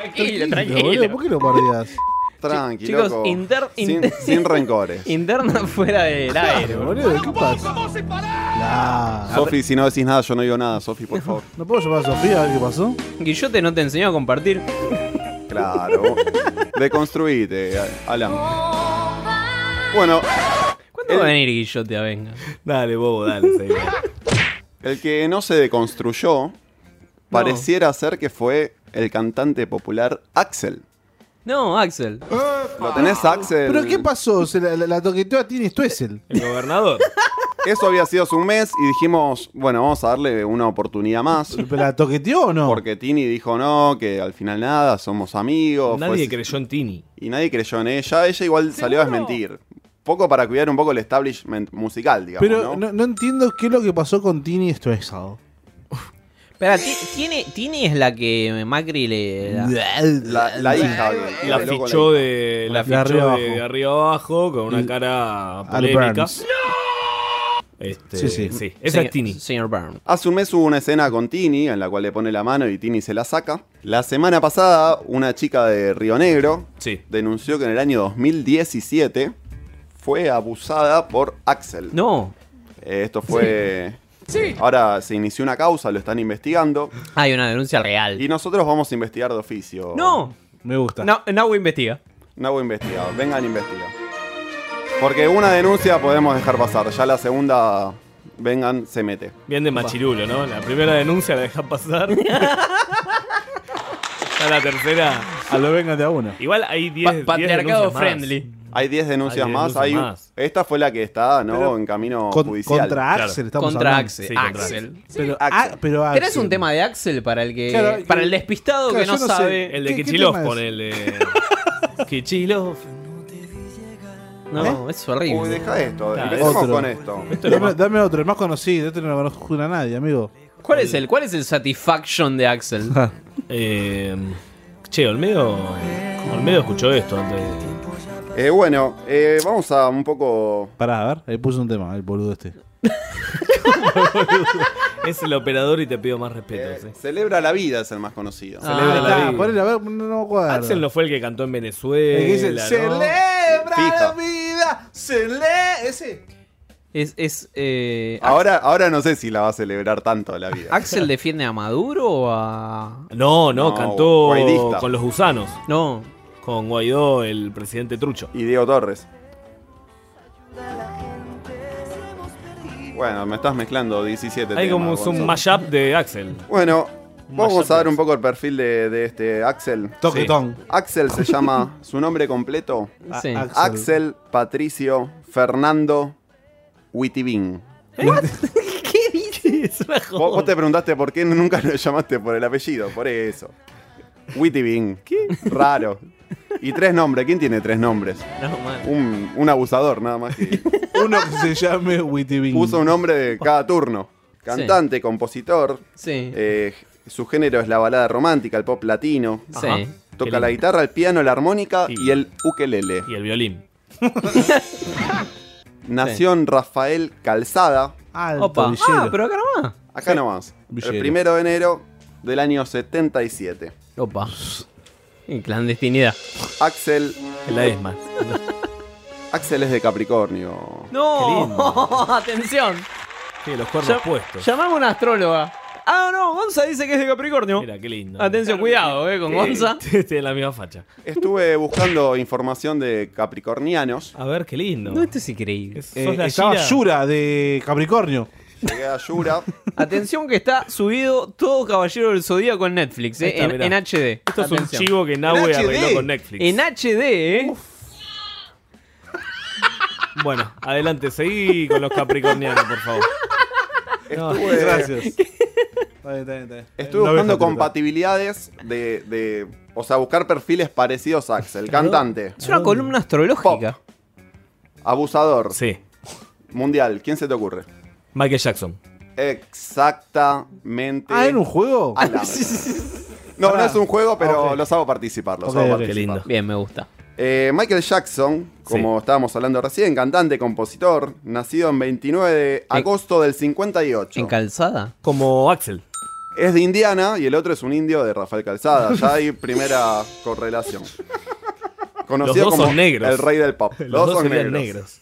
Tranquilo, boludo, tranquilo. ¿Por qué lo perdías? Tranqui, Chicos, loco. inter- sin, inter- sin *laughs* rencores. Interna fuera del aire, Boludo, ¿qué pasa? Nah. Sofi, si no decís nada, yo no digo nada, Sofi, por favor. ¿No puedo llamar a Sofía a ver qué pasó? Guillote no te enseñó a compartir. Claro. *laughs* Deconstruite, Alan. Bueno, ¿Cuándo va a venir Guillote a venga? Dale, bobo, dale. *laughs* el que no se deconstruyó pareciera ser que fue el cantante popular Axel. No, Axel. ¿Lo tenés, Axel? ¿Pero qué pasó? Se la, la, la toqueteó a Tini Stuessel. El gobernador. *laughs* Eso había sido hace un mes y dijimos, bueno, vamos a darle una oportunidad más. ¿Pero la toqueteó o no? Porque Tini dijo no, que al final nada, somos amigos. Nadie fue- creyó en Tini. Y nadie creyó en ella. Ella igual salió a desmentir. Poco para cuidar un poco el establishment musical, digamos. Pero ¿no? no, no entiendo qué es lo que pasó con Tini Stuessel. Espera, Ti- Tini, Tini es la que Macri le. la- La, la hija. La fichó de, la De fichó arriba de, arriba abajo con una cara polémica. Este, Sí, sí. Esa es Tini. Señor Byrne. Hace un mes hubo una escena con Tini en la cual le pone la mano y Tini se la saca. La semana pasada, una chica de Río Negro Sí. denunció que en el año 2017 fue abusada por Axel. No. Eh, esto fue. Sí. Ahora se inició una causa, lo están investigando. Hay una denuncia real. Y nosotros vamos a investigar de oficio. No. Me gusta. No, Nahue investiga. No voy a investigar, vengan a investigar. Porque una denuncia podemos dejar pasar, ya la segunda, vengan, se mete. Bien de machirulo, ¿no? La primera denuncia la dejan pasar. *laughs* Ya la tercera. A lo vengan de a uno. Igual hay 10 Pa- diez patriarcado denuncias más. friendly. Hay 10 denuncias Hay diez más, denuncias hay, más. esta fue la que está, ¿no? Pero en camino Con- judicial. contra Claro. Axel estamos Contra hablando. Axel. Sí, contra Axel. Pero, Axel. pero ¿Tenés un tema de Axel para el que. Claro, para el despistado claro, que no, sé. sabe? El de ¿Qué- qué Kichilov tema es? pone el de. *laughs* Kichilov. No, es horrible. Uy, deja esto, Claro, empecemos otro. con esto. Dame, otro, el más conocido. Este no lo conozco a nadie, amigo. ¿Cuál es el, cuál es el satisfaction de Axel? *laughs* Eh, che, Olmedo. Olmedo escuchó esto antes. de- Eh, bueno, eh, vamos a un poco... Pará, a ver, ahí puso un tema, el boludo este. *laughs* Es el operador y te pido más respeto. sí. Celebra la vida es el más conocido. Celebra Ah, la está, vida. ponele, a ver, no, no me acuerdo. Axel no fue el que cantó en Venezuela. El que dice, ¿no? celebra la vida, celebra... Ese. Es, es eh, Ahora, ahora no sé si la va a celebrar tanto la vida. ¿Axel defiende a Maduro o a.? No, no, No, cantó guaidista. con los gusanos. No. Con Guaidó, el presidente trucho. Y Diego Torres. Bueno, me estás mezclando 17 Hay como temas, un Gonzo. mashup de Axel. Bueno, Un vamos a dar un poco el perfil de, de este Axel. Toquetón. Axel se llama, su nombre completo, Sí. A- Axel Patricio Fernando Witibin. *laughs* ¿Qué dices? Vos, vos te preguntaste por qué nunca lo llamaste por el apellido, por eso. Witibin. ¿Qué? Raro. Y tres nombres, ¿quién tiene tres nombres? No, man. Un, un abusador, nada más que. *laughs* Uno que se llame Witty Bing. Puso un nombre de cada turno. Cantante, compositor. Sí. eh, su género es la balada romántica, el pop latino. Sí. Ajá. Qué Toca lindo. la guitarra, el piano, la armónica Y- y el ukelele. Y el violín. *laughs* Nació en Rafael Calzada, Alto, Opa. Ah, pero acá nomás. acá nomás. Villero. El primero de enero del año 77. Opa. En clandestinidad. Axel, En la ESMA. Axel es de Capricornio. No, *laughs* atención. Sí, los cuernos Ya- puestos. Llamame a una astróloga. Ah, no, Gonza dice que es de Capricornio. Mira, qué lindo. Atención, cuidado, eh, con Gonza. *laughs* Tiene la misma facha. Estuve buscando información de capricornianos. A ver, qué lindo. No, esto es increíble. Es- Eh, sos la estaba. Yura de Capricornio. Llegué a Yura. *laughs* Atención que está subido todo Caballero del Zodíaco en Netflix, eh, está, en, HD. Esto es un chivo que Nahue arregló con Netflix. En HD, eh. *laughs* Bueno, adelante, seguí con los capricornianos, por favor. Estuve, Gracias. *laughs* Está bien, está bien, está bien. estuve No buscando compatibilidades de, de- O sea, buscar perfiles parecidos a Axel. Cantante, Es una columna astrológica. abusador, Sí. mundial. ¿Quién se te ocurre? Michael Jackson. Exactamente. Ah, ¿en un juego? *laughs* *laughs* No, no es un juego, pero Ok. los hago participar. Los Ok, hago ok. participar. Qué lindo. Bien, me gusta. Eh, Michael Jackson, como estábamos hablando recién, cantante, compositor, nacido en 29 de agosto del 58. ¿En calzada? Como Axel. es de Indiana y el otro es un indio de Rafael Calzada. Ya hay *laughs* primera correlación. Conocido Los dos como son negros. el rey del pop. Los Los, dos son serían negros. negros.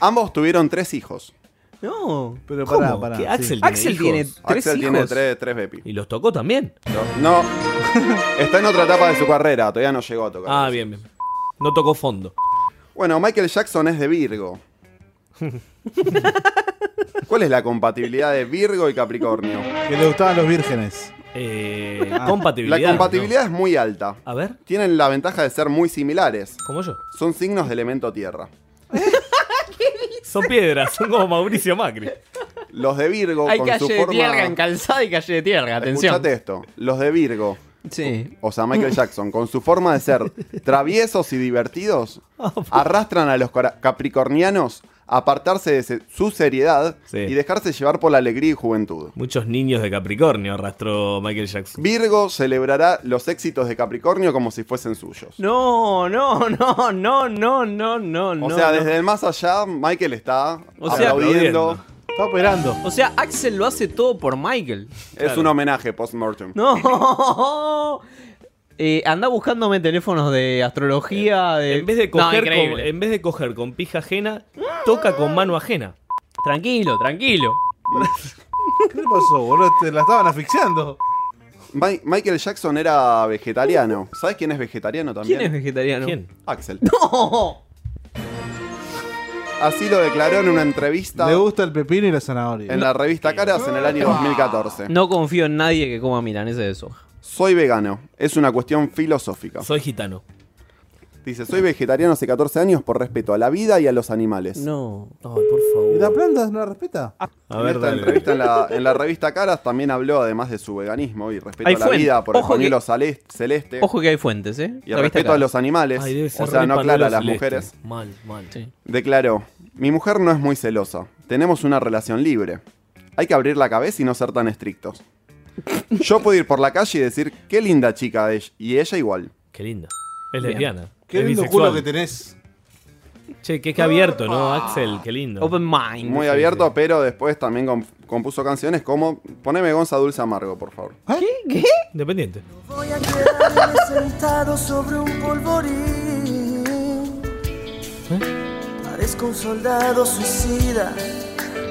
Ambos tuvieron tres hijos. No. Pero ¿Cómo? pará, pará. ¿Qué sí. Axel tiene Axel hijos? tiene tres Axel tiene hijos. tres, tres Bepi. ¿Y los tocó también? No, *laughs* está en otra etapa de su carrera, todavía no llegó a tocar. Ah, bien, bien. No tocó fondo. Bueno, Michael Jackson es de Virgo. *laughs* ¿Cuál es la compatibilidad de Virgo y Capricornio? Que le gustaban los vírgenes. Eh, Ah. compatibilidad. La compatibilidad es muy alta. ¿no? A ver, Tienen la ventaja de ser muy similares. como yo. Son signos de elemento tierra. Son piedras, son como Mauricio Macri. Los de Virgo Hay con calle su de forma... tierra en calzada y calle de tierra, atención. Escuchate esto. Los de Virgo, Sí. o sea, Michael Jackson, con su forma de ser traviesos y divertidos, *laughs* arrastran a los capricornianos apartarse de se- su seriedad Sí. y dejarse llevar por la alegría y juventud. Muchos niños de Capricornio arrastró Michael Jackson. Virgo celebrará los éxitos de Capricornio como si fuesen suyos. No, no, no, no, no, no, no, O sea, no. desde el más allá, Michael está O sea, aplaudiendo. Está operando. O sea, Axel lo hace todo por Michael. Es un homenaje post-mortem. No. *laughs* Eh, anda buscándome teléfonos de astrología. De... En vez de No, coger, con, en vez de coger con pija ajena, toca con mano ajena. Tranquilo, tranquilo. *laughs* ¿Qué le pasó, boludo? Te la estaban asfixiando. Mi- Michael Jackson era vegetariano. ¿Sabes quién es vegetariano también? ¿Quién es vegetariano? ¿Quién? Axel. No. Así lo declaró en una entrevista Le gusta el pepino y la zanahoria. en la revista Caras en el año 2014. No confío en nadie que coma milanesa de soja. Soy vegano. Es una cuestión filosófica. Soy gitano. Dice, soy vegetariano hace 14 años por respeto a la vida y a los animales. No. Ay, por ¿Y la favor. planta no la respeta? A en ver, esta dale. entrevista en la, en la revista Caras también habló, además de su veganismo y respeto Hay a la fuente. vida por Ojo el pañuelo que- sale- celeste Ojo que hay fuentes, ¿eh? y el respeto a los animales, Ay, debe ser o sea, re no aclara a pañuelo las celeste. mujeres, Mal, mal. Sí. declaró, mi mujer no es muy celosa, tenemos una relación libre, hay que abrir la cabeza y no ser tan estrictos. Yo puedo ir por la calle y decir, qué linda chica es, y ella igual. Qué linda. Es lesbiana. Qué lindo bisexual. culo que tenés. Che, qué, qué abierto, ¿no, Axel? Qué lindo. Open mind. Muy abierto, pero después también com- compuso canciones como, poneme Gonza Dulce Amargo, por favor. ¿Qué? Independiente. Voy a quedarme *laughs* sentado sobre un polvorín. Parezco un soldado suicida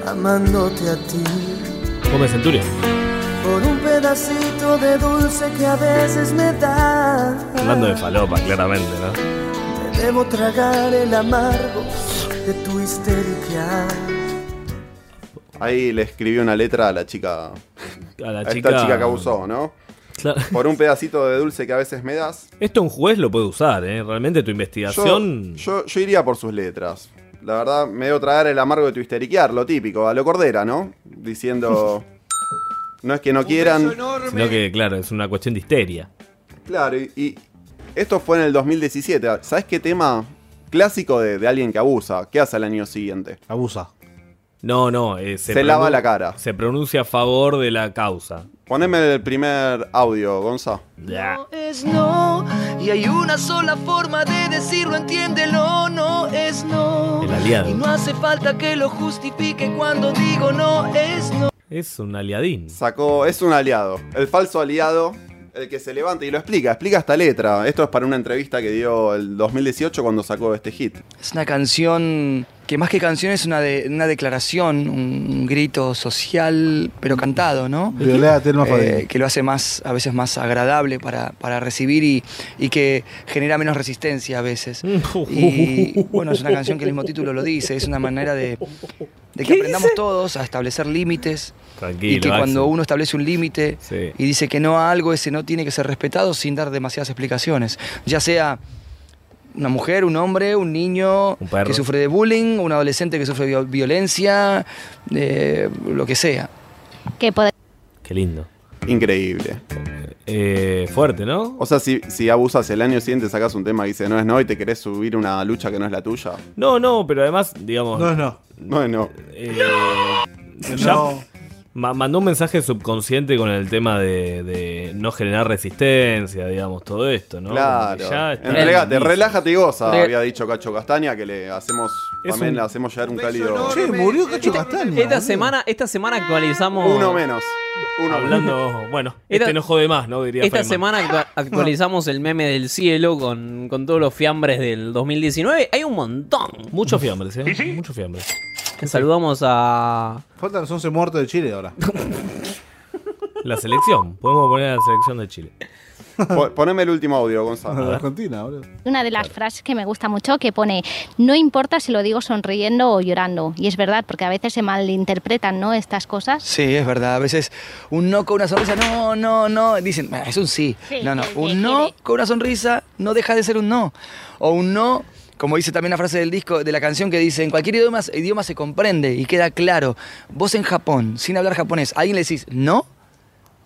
amándote a ti. Come Centurion. Por un pedacito de dulce que a veces me da. Hablando de falopa, claramente, ¿no? Me debo tragar el amargo de tu histeria. Ahí le escribió una letra a la chica, A la a chica. esta chica que abusó, ¿no? Claro. Por un pedacito de dulce que a veces me das. Esto un juez lo puede usar, ¿eh? Realmente tu Yo, investigación. yo, yo iría por sus letras. La verdad, me debo tragar el amargo de tu histeriquear, lo típico, a lo cordera, ¿no? Diciendo. *laughs* No es que no quieran. Sino que, claro, es una cuestión de histeria. Claro, y, y esto fue en el 2017. ¿Sabes qué tema clásico de, de alguien que abusa? ¿Qué hace al año siguiente? Abusa. No, no. eh, Se lava la cara. Se pronuncia a favor de la causa. Poneme el primer audio, Gonza. Ya. No es no, y hay una sola forma de decirlo, entiéndelo, no es no. El aliado. Y no hace falta que lo justifique cuando digo no es no. Es un aliadín. Sacó, es un aliado. El falso aliado, el que se levanta y lo explica. Explica esta letra. Esto es para una entrevista que dio el 2018 cuando sacó este hit. Es una canción que más que canción es una, de- una declaración, un, un grito social, pero cantado, ¿no? Eh, que lo hace más, a veces más agradable para, para recibir y, y que genera menos resistencia a veces. Y bueno, es una canción que el mismo título lo dice, es una manera de, de que aprendamos todos a establecer límites Tranquilo. y que cuando Axel. uno establece un límite Sí. y dice que no a algo, ese no tiene que ser respetado sin dar demasiadas explicaciones. Ya sea una mujer, un hombre, un niño Un perro. que sufre de bullying, un adolescente que sufre de violencia, eh, lo que sea. Que poder Qué lindo. Increíble. Eh, fuerte, ¿no? O sea, si, si abusas el año siguiente sacas un tema que dice no es no y te querés subir una lucha que no es la tuya. No, no, pero además, digamos. No es no. No es no. eh, ya, no. Ma- mandó un mensaje subconsciente con el tema de, de no generar resistencia, digamos, todo esto, ¿no? Claro. ya Entregate, relájate y goza, Re- había dicho Cacho Castaña, que le hacemos, Es también un- le hacemos llegar un cálido. Che, murió Cacho Castaña. Esta semana, esta semana actualizamos. Uno menos. Uno Hablando, bueno, Esta- este no jode más, ¿no? Diría Esta Feynman. semana actua- *laughs* actualizamos el meme del cielo con, con todos los fiambres del 2019. Hay un montón. Muchos fiambres, ¿eh? Muchos fiambres. *laughs* Saludamos a. Faltan los 11 muertos de Chile ahora. *laughs* La selección. Podemos poner a la selección de Chile. Po- Poneme el último audio, Gonzalo. De Argentina, boludo. Una de las frases que me gusta mucho que pone, no importa si lo digo sonriendo o llorando. Y es verdad, porque a veces se malinterpretan, ¿no? Estas cosas. Sí, es verdad. A veces un no con una sonrisa, no, no, no. Dicen, "Ah, es un sí. Sí, No, no. sí, Un sí, no con una sonrisa no deja de ser un no. O un no, como dice también la frase del disco, de la canción que dice, en cualquier idioma, idioma se comprende y queda claro. Vos en Japón, sin hablar japonés, a alguien le decís no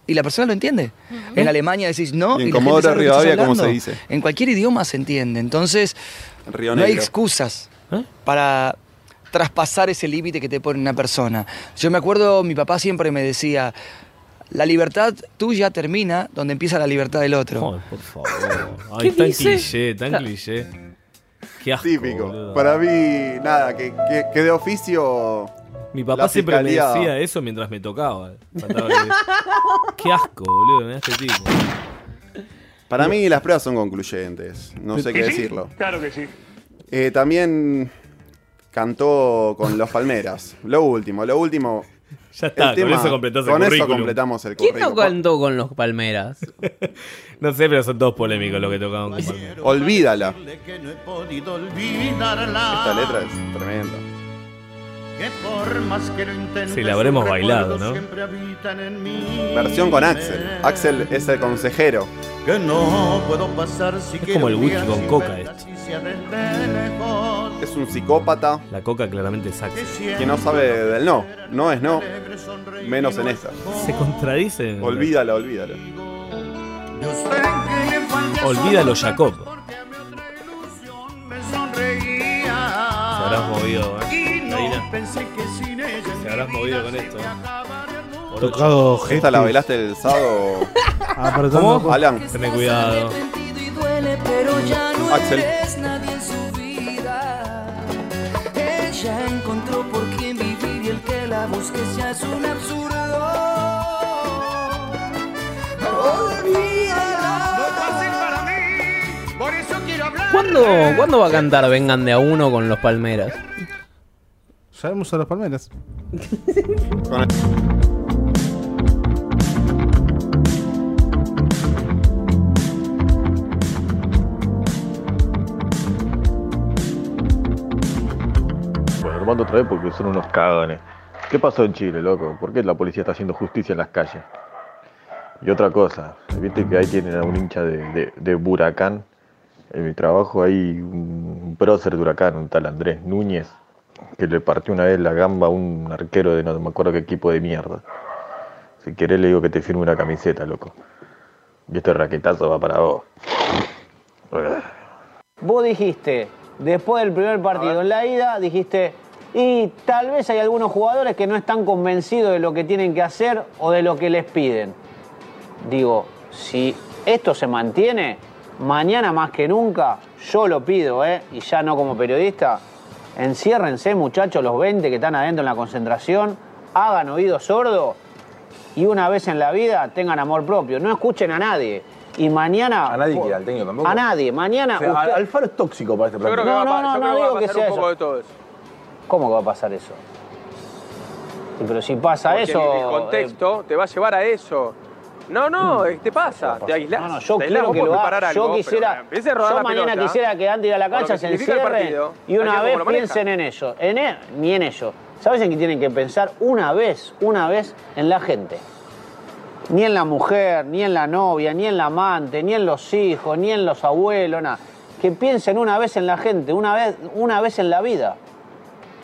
y la persona lo entiende. En Alemania decís no Y en y, la gente Comodoro sabe lo que estás Rivadavia, ¿cómo se dice? En cualquier idioma se entiende. Entonces, Río no hay excusas para traspasar ese límite que te pone una persona. Yo me acuerdo, mi papá siempre me decía, la libertad tuya termina donde empieza la libertad del otro. Joder, por favor. *laughs* Ay, tan cliché, tan cliché. Qué asco, Típico. boludo. Para mí, nada, que, que, que de oficio. Mi papá la siempre me fiscalía- decía eso mientras me tocaba. Que- *laughs* Qué asco, boludo, mirá este tipo. Para mí las pruebas son concluyentes. No sé qué decirlo. Claro que sí. Eh, también cantó con los Palmeras. Lo último, lo último. Ya está, El con eso completás el Con eso completamos el ¿Quién no currículum. cantó con los Palmeras? *laughs* No sé, pero son todos polémicos los que tocaban con Palmeras. Olvídala. Esta letra es tremenda. Sí, la habremos bailado, ¿no? Versión con Axel. Axel es el consejero. Que no puedo pasar si Es como el whisky con coca esto. Es un psicópata La coca claramente es que no sabe del no. No es no. Menos en esta. Se contradice. Olvídala, olvídala. Olvídalo, Jacob. Se habrás movido, ¿eh? no Karina. pensé que sin ella Se habrás movido con esto. Tocado Esta la bailaste el sábado. *laughs* Apretando ¿Cómo? Alan. Ten cuidado. Axel. Es un absurdo. Olvídala. No es fácil para mí. Por eso quiero hablar. ¿Cuándo, ¿Cuándo va a cantar Vengan de a uno con los Palmeras? Sabemos a los palmeras. Bueno, Armando otra vez porque son unos caganes. ¿Qué pasó en Chile, loco? ¿Por qué la policía está haciendo justicia en las calles? Y otra cosa, viste que ahí tienen a un hincha de, de, de Huracán. En mi trabajo hay un prócer de Huracán, un tal Andrés Núñez, que le partió una vez la gamba a un arquero de no me acuerdo qué equipo de mierda. Si querés le digo que te firme una camiseta, loco. Y este raquetazo va para vos. Vos dijiste, después del primer partido, en la ida, dijiste, y tal vez hay algunos jugadores que no están convencidos de lo que tienen que hacer o de lo que les piden. Digo, si esto se mantiene, mañana más que nunca, yo lo pido, ¿eh? y ya no como periodista, enciérrense muchachos los 20 que están adentro en la concentración, hagan oído sordo y una vez en la vida tengan amor propio, no escuchen a nadie. Y mañana... A nadie que al técnico tampoco. A nadie. Mañana... O sea, usted- Alfaro es tóxico para este Yo creo plantel. que va a pa- yo creo que va a pasar un poco de todo eso. ¿Cómo que va a pasar eso? Pero si pasa Porque eso... el contexto te va a llevar a eso. No, no, eh, te pasa, te aislás. No, no, yo quiero que lo haga. Yo quisiera. pero empiece a rodar yo mañana pelota, quisiera que antes de ir a la cancha se encierren y una vez piensen en ello. En él, ni en ello. ¿Sabes en qué tienen que pensar? Una vez, una vez en la gente. Ni en la mujer, ni en la novia, ni en la amante, ni en los hijos, ni en los abuelos, nada. Que piensen una vez en la gente, una vez, una vez en la vida.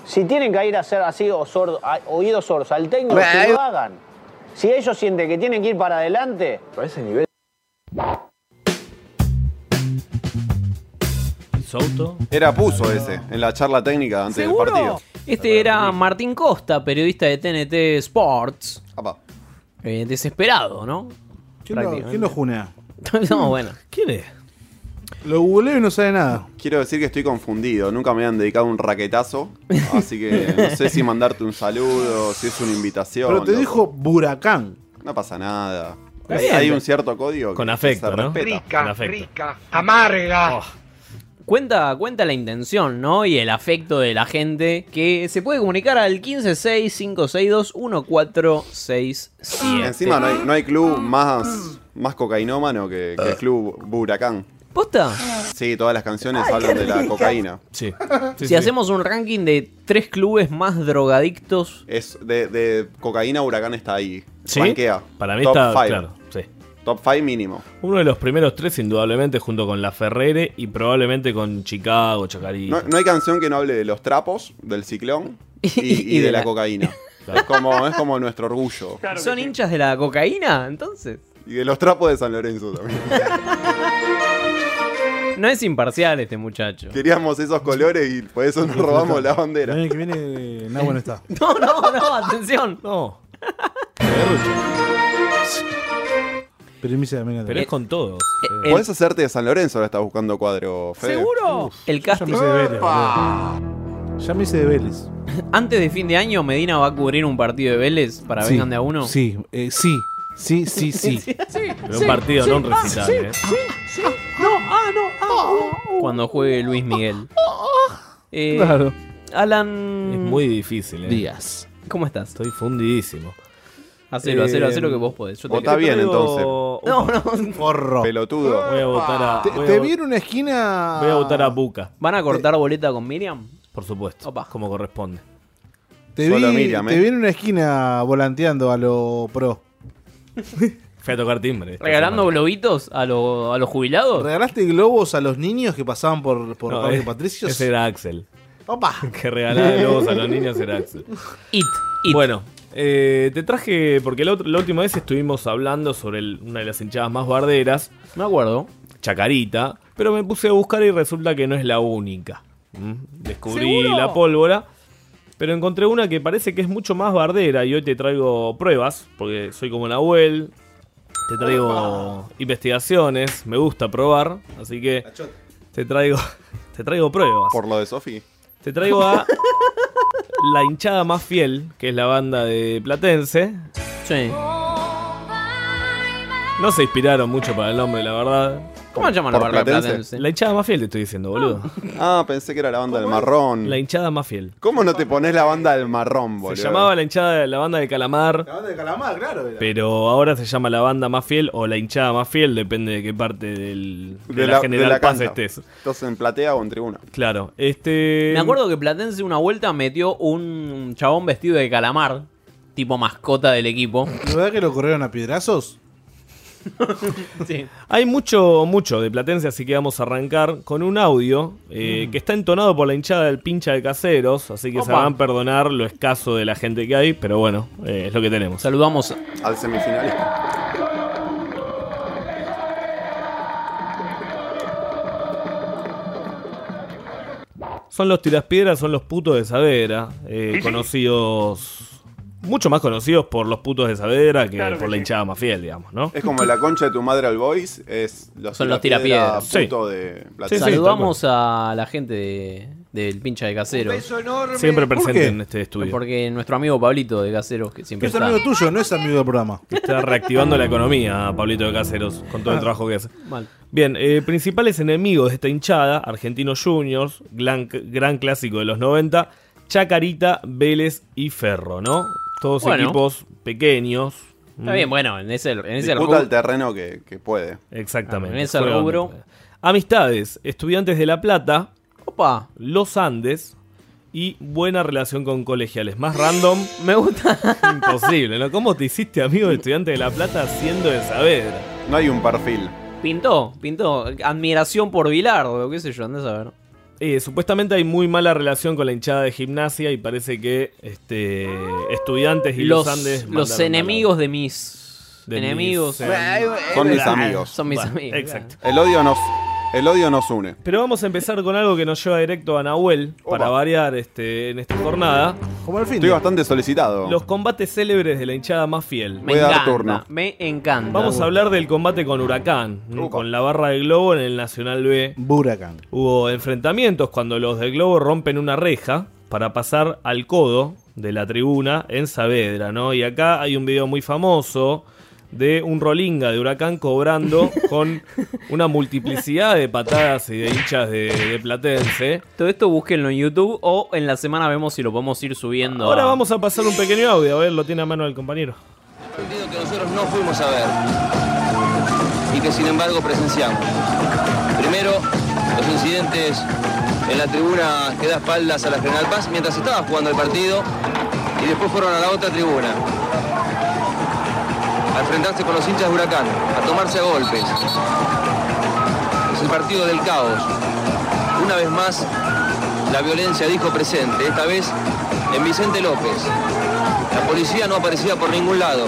Si tienen que ir a hacer así o sordo, a- oídos sordos al técnico, que lo hagan. Si ellos sienten que tienen que ir para adelante, A ese nivel. Souto. Era puso ese, en la charla técnica antes del partido. Este era Martín Costa, periodista de TNT Sports. eh, desesperado, ¿no? ¿Quién lo, quién lo junea? *laughs* no, bueno. ¿Quién es? Lo googleo y no sabe nada. Quiero decir que estoy confundido. Nunca me han dedicado un raquetazo. Así que no sé si mandarte un saludo, si es una invitación. Pero te loco. dijo Buracán. No pasa nada. Hay un cierto código que Con se afecto, ¿no? respeta. Con afecto. rica, amarga. Cuenta, cuenta la intención, ¿no? Y el afecto de la gente que se puede comunicar al 1565621467. Encima no hay, no hay club más, más cocainómano que, que el club Buracán. ¿Posta? Sí, todas las canciones hablan de la cocaína. Sí. si hacemos un ranking de tres clubes más drogadictos. Es de, de cocaína, Huracán está ahí. ¿Sí? Rankea. Para mí Top está, five. claro, sí. Top 5 mínimo. Uno de los primeros tres, indudablemente, junto con La Ferrere y probablemente con Chicago, Chacarita. No, no hay canción que no hable de los trapos, del ciclón *laughs* y, y y de, de la, la- cocaína. *laughs* Es, como, es como nuestro orgullo. ¿Son hinchas de la cocaína? Entonces. Y de los trapos de San Lorenzo también. *laughs* *laughs* No es imparcial este muchacho. Queríamos esos colores y por eso nos robamos la bandera. El año que viene, Nahua *laughs* no está. No, no, no, atención. No. Pero es con todos. Eh, Podés hacerte de San Lorenzo, ahora estás buscando cuadro, Fede. ¿Seguro? El Ya casting. me hice de Vélez. boludo. Ya me hice de Vélez. *laughs* Antes de fin de año, Medina va a cubrir un partido de Vélez para Sí, vengan de a uno. Sí, eh, sí, sí, sí, sí. Pero un partido, no un recital, ¿eh? No, ah, no, ah. Cuando juegue Luis Miguel. Eh, Claro. Alan. Es muy difícil, ¿eh? Díaz. ¿Cómo estás? Estoy fundidísimo. Hacelo, hacelo, Eh, hacelo que vos podés. Yo te Votá bien, entonces. No, no. Forro. Pelotudo. Voy a votar a. Te, voy a te vi en una esquina. Voy a votar a Buca, ¿Van a cortar boleta con Miriam? por supuesto. Opa. Como corresponde. Te Solo vi, Miriam, te eh. vi en una esquina volanteando a lo pro. *laughs* Fui a tocar timbre. ¿Regalando globitos a, lo- a los jubilados? ¿Regalaste globos a los niños que pasaban por, por No, Parque eh, Patricios? Ese era Axel. Opa. *laughs* Que regalaba *laughs* globos a los niños era Axel. It, it. Bueno, eh, te traje. Porque la, otra- la última vez estuvimos hablando sobre el- una de las hinchadas más barderas, Me acuerdo. Chacarita. Pero me puse a buscar y resulta que no es la única. ¿Mm? Descubrí ¿Seguro? la pólvora. Pero encontré una que parece que es mucho más bardera y hoy te traigo pruebas, porque soy como Nahuel. Te traigo investigaciones, me gusta probar, así que te traigo, *laughs* te traigo pruebas. Por lo de Sofi. Te traigo a la hinchada más fiel, que es la banda de Platense. Sí. No se inspiraron mucho para el nombre, la verdad. ¿Cómo se llama la ¿Por barra Platense? platense? La hinchada más fiel te estoy diciendo, boludo. Ah, pensé que era la banda del marrón. La hinchada más fiel. ¿Cómo no te pones la banda del marrón, boludo? Se llamaba la hinchada, la banda de Calamar, La banda de Calamar, claro. era. pero ahora se llama la banda más fiel o la hinchada más fiel, depende de qué parte del, de, de la, la, General de la Paz cancha. estés. ¿Estás en platea o en tribuna? Claro, este... Me acuerdo que Platense una vuelta metió un chabón vestido de calamar, tipo mascota del equipo. ¿La verdad que lo corrieron a piedrazos? *laughs* Sí. Hay mucho, mucho de Platense, así que vamos a arrancar con un audio Mm. eh, que está entonado por la hinchada del pincha de caseros, así que se Opa. van a perdonar lo escaso de la gente que hay, pero bueno, eh, es lo que tenemos. Saludamos Al semifinalista. Son los tiraspiedras, son los putos de Saavedra, eh, conocidos, mucho más conocidos por los putos de Saavedra que por la hinchada más fiel, digamos, ¿no? Es como la concha de tu madre al boys, es los Son los tirapiedra tirapiedras. puto de. Sí, sí, Saludamos a la gente de- del pincha de caseros. Beso enorme. Siempre ¿Por presente en este estudio. Porque nuestro amigo Pablito de caseros, que Que siempre es está. amigo tuyo, no es amigo del programa. Está reactivando la economía, Pablito de Caseros, con todo el trabajo que hace. Mal. Bien, eh, principales enemigos de esta hinchada, Argentinos Juniors, gran, gran clásico de los 90, Chacarita, Vélez y Ferro, ¿no? Todos Bueno. equipos pequeños. Está Mm, bien, bueno, en ese, en ese Disputa el rubro- terreno que, que puede. Exactamente. En ese Juegan- rubro. Amistades, Estudiantes de La Plata, Opa, Los Andes y buena relación con colegiales. Más random, me gusta. *laughs* imposible, ¿no? ¿Cómo te hiciste amigo de Estudiantes de La Plata siendo de Saavedra? No hay un perfil. Pintó, pintó. Admiración por Bilardo, qué sé yo, andás a ver. Eh, supuestamente hay muy mala relación con la hinchada de gimnasia y parece que este, estudiantes y los, Los, Andes los enemigos de mis De enemigos. mis, eh, Son mis amigos. Son mis amigos. exacto. El odio nos, El odio nos une. Pero vamos a empezar con algo que nos lleva directo a Nahuel, para variar este, en esta jornada. Como el fin. Estoy bastante solicitado. Los combates célebres de la hinchada más fiel. Me encanta, me encanta. Vamos a hablar del combate con Huracán, con la barra de Globo en el Nacional B. Buracán. Hubo enfrentamientos cuando los del Globo rompen una reja para pasar al codo de la tribuna en Saavedra, ¿no? Y acá hay un video muy famoso de un rolinga de Huracán cobrando *laughs* con una multiplicidad de patadas y de hinchas de, de Platense. Todo esto búsquenlo en YouTube o en la semana vemos si lo podemos ir subiendo. Ahora a- vamos a pasar un pequeño audio, a ver, lo tiene a mano el compañero. partido que nosotros no fuimos a ver y que sin embargo presenciamos. Primero, los incidentes en la tribuna que da espaldas a la General Paz mientras estaba jugando el partido y después fueron a la otra tribuna a enfrentarse con los hinchas de Huracán, a tomarse a golpes. Es el partido del caos. Una vez más, la violencia dijo presente, esta vez en Vicente López. La policía no aparecía por ningún lado.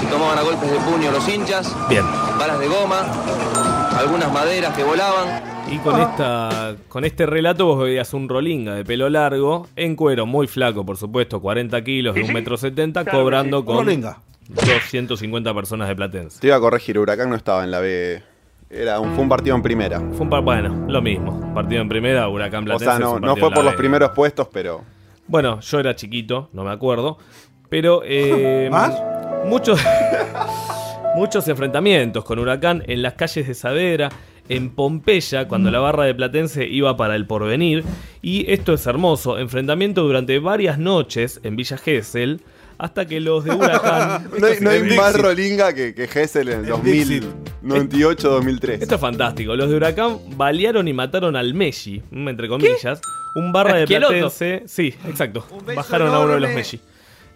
Se tomaban a golpes de puño los hinchas, Bien. balas de goma, algunas maderas que volaban. Y con esta con este relato vos veías un rolinga de pelo largo, en cuero, muy flaco, por supuesto, 40 kilos, de un metro setenta, cobrando con rolinga. 250 personas de Platense. Te iba a corregir, Huracán no estaba en la B. Era un, fue un partido en primera. Fue un par- bueno, lo mismo. Partido en primera, Huracán O Platense. sea, es no, no fue por los B. primeros puestos, pero. Bueno, yo era chiquito, no me acuerdo. Pero eh, muchos, *laughs* muchos enfrentamientos con Huracán en las calles de Saavedra, en Pompeya, cuando la barra de Platense iba para el porvenir. Y esto es hermoso, enfrentamiento durante varias noches en Villa Gesell, hasta que los de Huracán... *laughs* No hay, no más rolinga que, que Gessel en el *laughs* 2098-2003. Esto es fantástico. Los de Huracán balearon y mataron al Messi, entre comillas. Un barra de Esqueloto. Platense. Sí, exacto. Bajaron a uno de los Messi.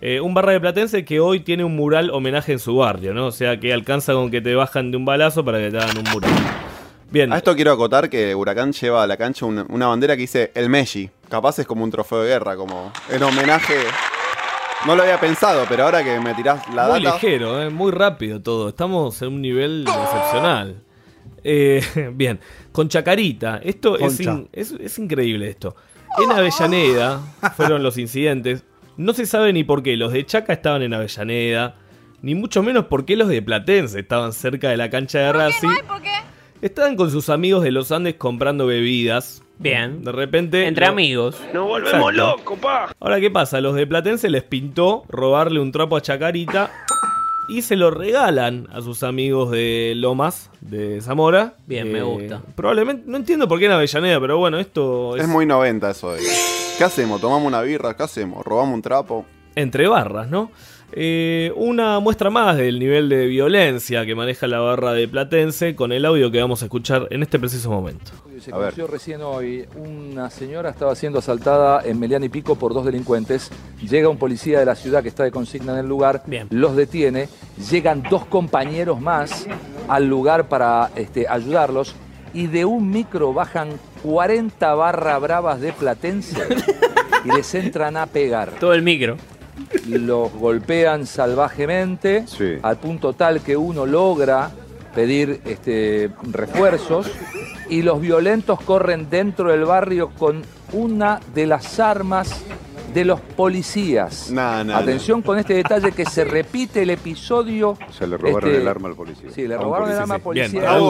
Eh, un barra de Platense que hoy tiene un mural homenaje en su barrio, ¿no? O sea que alcanza con que te bajan de un balazo para que te hagan un mural. Bien. A esto quiero acotar que Huracán lleva a la cancha una, una bandera que dice el Messi. Capaz es como un trofeo de guerra, como en homenaje. No lo había pensado, pero ahora que me tirás la muy data. ligero, eh, muy rápido todo. Estamos en un nivel excepcional. Eh, *laughs* bien, con Chacarita. Esto es, Concha. in- es, es increíble esto. En Avellaneda fueron los incidentes. No se sabe ni por qué los de Chaca estaban en Avellaneda, ni mucho menos por qué los de Platense estaban cerca de la cancha de Racing. Estaban con sus amigos de los Andes comprando bebidas. Bien. De repente. Entre lo- amigos. Nos volvemos locos, pa. Ahora, ¿qué pasa? Los de Platense les pintó robarle un trapo a Chacarita y se lo regalan a sus amigos de Lomas, de Zamora. Bien, me gusta. Probablemente, no entiendo por qué en Avellaneda, pero bueno, esto es, Es muy 90 eso de. ¿Qué hacemos? ¿Tomamos una birra? ¿Qué hacemos? ¿Robamos un trapo? entre barras, ¿no? Eh, una muestra más del nivel de violencia que maneja la barra de Platense con el audio que vamos a escuchar en este preciso momento. Se conoció recién hoy, una señora estaba siendo asaltada en Melián y Pico por dos delincuentes. Llega un policía de la ciudad que está de consigna en el lugar, los detiene. Llegan dos compañeros más al lugar para este, ayudarlos y de un micro bajan 40 barra bravas de Platense *laughs* y les entran a pegar. Todo el micro. Los golpean salvajemente al punto tal que uno logra pedir este, refuerzos y los violentos corren dentro del barrio con una de las armas de los policías. Nah, nah, Atención con este detalle que se repite el episodio. Se le robaron este, el arma al policía. Sí, le robaron el arma al policía. Bien.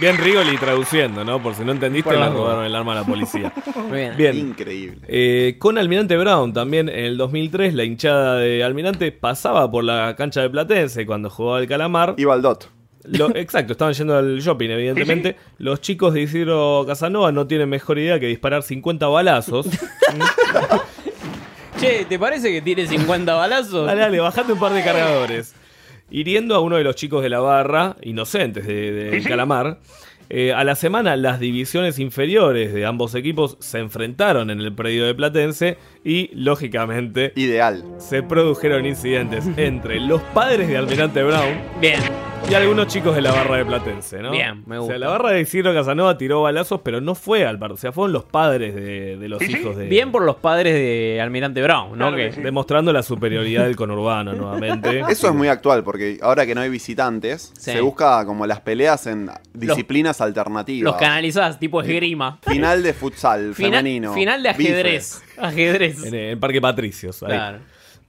Bien Rigoli traduciendo, ¿no? Por si no entendiste, le robaron el arma a la policía. *laughs* Bien. Increíble. Eh, con Almirante Brown también en el 2003 la hinchada de Almirante pasaba por la cancha de Platense cuando jugaba el Calamar. Iba al DOT. Lo- exacto, estaban yendo al shopping, evidentemente. *laughs* Los chicos de Isidro Casanova no tienen mejor idea que disparar 50 balazos. *laughs* Che, ¿te parece que tiene 50 balazos? Dale, dale, bajate un par de cargadores. Hiriendo a uno de los chicos de la barra, inocentes de, de Calamar. Eh, a la semana, las divisiones inferiores de ambos equipos se enfrentaron en el predio de Platense y, lógicamente, ideal. Se produjeron incidentes *laughs* entre los padres de Almirante Brown Bien. Y algunos chicos de la barra de Platense, ¿no? Bien, me O gusta. sea, la barra de Isidro Casanova tiró balazos, pero no fue al partido. O sea, fueron los padres de, de los hijos de. Bien por los padres de Almirante Brown, ¿no? que Demostrando la superioridad del conurbano nuevamente. *laughs* Eso es muy actual, porque ahora que no hay visitantes, Sí. se busca como las peleas en disciplinas alternativas. los canalizás, tipo esgrima. Final de futsal Final, femenino. final de ajedrez. Ajedrez. En el Parque Patricios. ahí. Claro.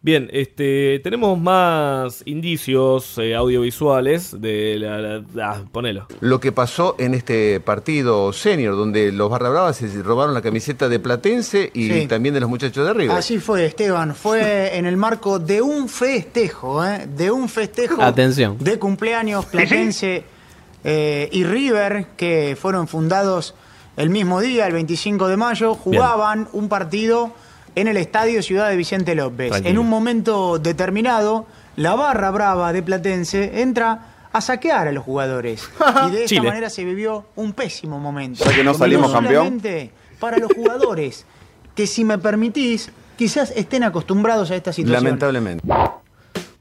Bien, este, tenemos más indicios eh, audiovisuales de la, la- ah, ponelo. Lo que pasó en este partido senior, donde los Barra Bravas se robaron la camiseta de Platense y Sí. también de los muchachos de River. Así fue, Esteban. Fue *laughs* en el marco de un festejo, ¿eh? de un festejo Atención. de cumpleaños Platense eh, y River, que fueron fundados el mismo día, el 25 de mayo, jugaban un partido en el Estadio Ciudad de Vicente López. Tranquilo. En un momento determinado, la barra brava de Platense entra a saquear a los jugadores. *laughs* Y de esta manera se vivió un pésimo momento. Ya que no salimos campeón. para los jugadores, que si me permitís, quizás estén acostumbrados a esta situación. Lamentablemente.